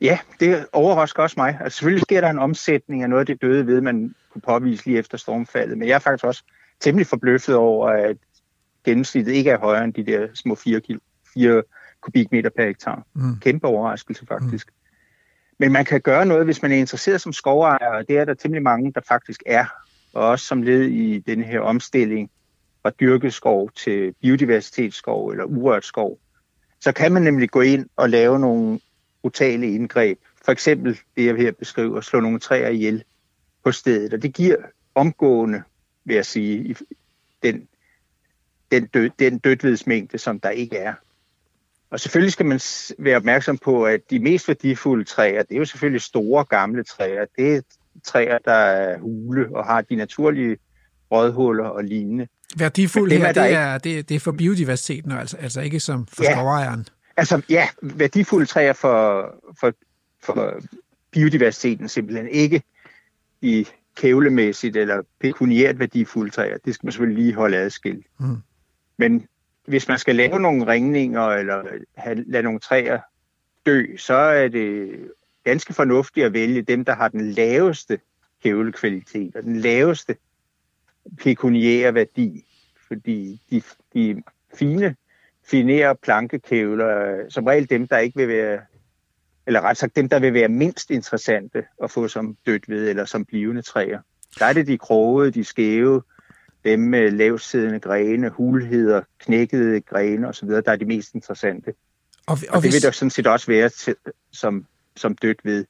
Ja, det overrasker også mig. Altså, selvfølgelig sker der en omsætning af noget af det døde ved, man kunne påvise lige efter stormfaldet. Men jeg er faktisk også temmelig forbløffet over, at gennemsnittet ikke er højere end de der små 4, kilo, 4 kubikmeter per hektar. Mm. Kæmpe overraskelse faktisk. Mm. Men man kan gøre noget, hvis man er interesseret som skovejer, og det er der temmelig mange, der faktisk er. Og også som led i den her omstilling fra dyrket skov til biodiversitetsskov eller urørt skov. Så kan man nemlig gå ind og lave nogle brutale indgreb. For eksempel det, jeg her beskriver, slå nogle træer ihjel på stedet. Og det giver omgående, vil jeg sige, den, den, død, den dødvidsmængde, som der ikke er. Og selvfølgelig skal man være opmærksom på, at de mest værdifulde træer, det er jo selvfølgelig store gamle træer. Det er træer, der er hule og har de naturlige rådhuller og lignende. Værdifuld Men dem her, er det ikke. er, det, det er for biodiversiteten, altså, altså ikke som for Ja. skovejeren. Altså, ja, værdifulde træer for, for, for biodiversiteten simpelthen ikke i kævlemæssigt eller pekuniært værdifulde træer. Det skal man selvfølgelig lige holde adskilt. Mm. Men hvis man skal lave nogle ringninger eller have, lade nogle træer dø, så er det ganske fornuftigt at vælge dem, der har den laveste kævlekvalitet og den laveste pekuniære værdi. Fordi de, de fine finere plankekævler, er som regel dem, der ikke vil være, eller ret sagt dem, der vil være mindst interessante at få som dødt ved eller som blivende træer. Der er det de krogede, de skæve, dem med lavsiddende grene, hulheder, knækkede grene osv., der er de mest interessante. Og, Og, og, det hvis, vil der sådan set også være til, som, som dødt ved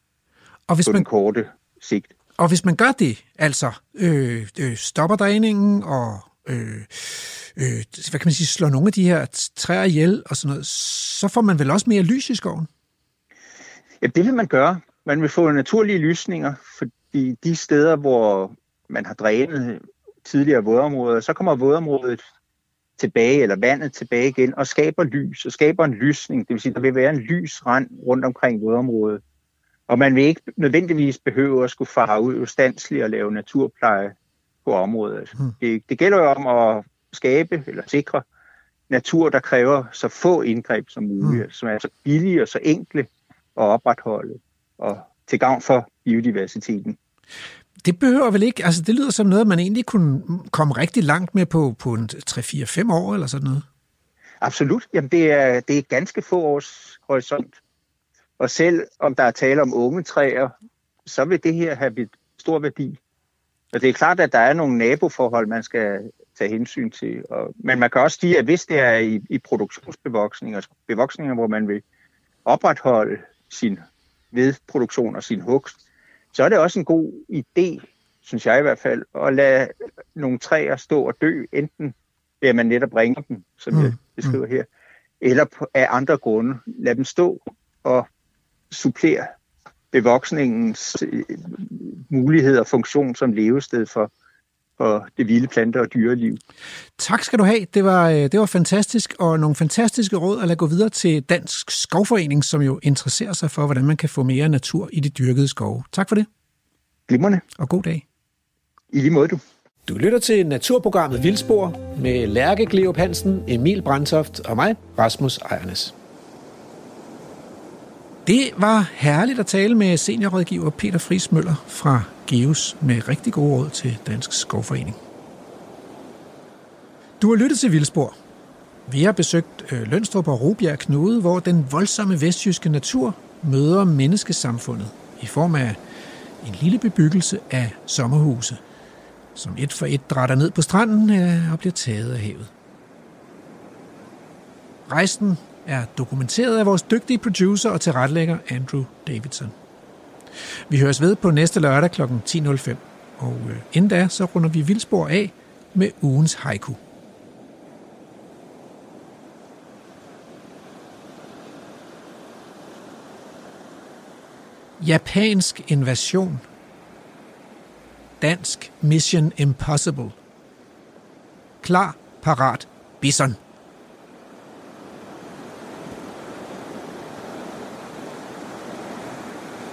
og, hvis på man, den korte sigt. og hvis man gør det, altså øh, øh, stopper dræningen og øh, øh, hvad kan man sige, slår nogle af de her træer ihjel og sådan noget, så får man vel også mere lys i skoven? Ja, det vil man gøre. Man vil få naturlige lysninger, fordi de steder, hvor man har drænet tidligere vådområder, så kommer vådområdet tilbage, eller vandet tilbage igen, og skaber lys, og skaber en lysning. Det vil sige, der vil være en lys rand rundt omkring vådområdet. Og man vil ikke nødvendigvis behøve at skulle fare ud ustandsligt og lave naturpleje på området. Hmm. Det, det gælder jo om at skabe eller sikre natur, der kræver så få indgreb som muligt, Hmm. som er så billige og så enkle at opretholde, og til gavn for biodiversiteten. Det behøver vel ikke, altså det lyder som noget, man egentlig kunne komme rigtig langt med på, på en 3-4-5 år eller sådan noget. Absolut. Jamen, det er, det er ganske få års horisont. Og selv om der er tale om unge træer, så vil det her have stor værdi. Og det er klart, at der er nogle naboforhold, man skal tage hensyn til. Og, men man kan også sige, at hvis det er i, i produktionsbevoksninger, bevoksninger, hvor man vil opretholde sin vedproduktion og sin hugst, så er det også en god idé, synes jeg i hvert fald, at lade nogle træer stå og dø, enten ved at man netop ringer dem, som Mm, jeg beskriver her, eller på, af andre grunde. Lad dem stå og supplere bevoksningens øh, mulighed og funktion som levested for, for det vilde plante- og dyreliv. Tak skal du have. Det var, øh, det var fantastisk, og nogle fantastiske råd at lade gå videre til Dansk Skovforening, som jo interesserer sig for, hvordan man kan få mere natur i de dyrkede skove. Tak for det, Glimrende. og god dag. I lige måde, du. Du lytter til Naturprogrammet Vildspor med Lærke Gleup Hansen, Emil Brandtoft og mig, Rasmus Ejernes. Det var herligt at tale med seniorrådgiver Peter Friis Møller fra GEOS med rigtig gode råd til Dansk Skovforening. Du har lyttet til Vildspor. Vi har besøgt øh, Lønstrup og Robjerg Knude, hvor den voldsomme vestjyske natur møder menneskesamfundet i form af en lille bebyggelse af sommerhuse, som et for et drætter ned på stranden øh, og bliver taget af havet. Rejsen er dokumenteret af vores dygtige producer og tilrettelægger Andrew Davidson. Vi høres ved på næste lørdag kl. 10.05, og øh, inden da så runder vi vildspor af med ugens haiku. Japansk invasion. Dansk Mission Impossible. Klar, parat, bison.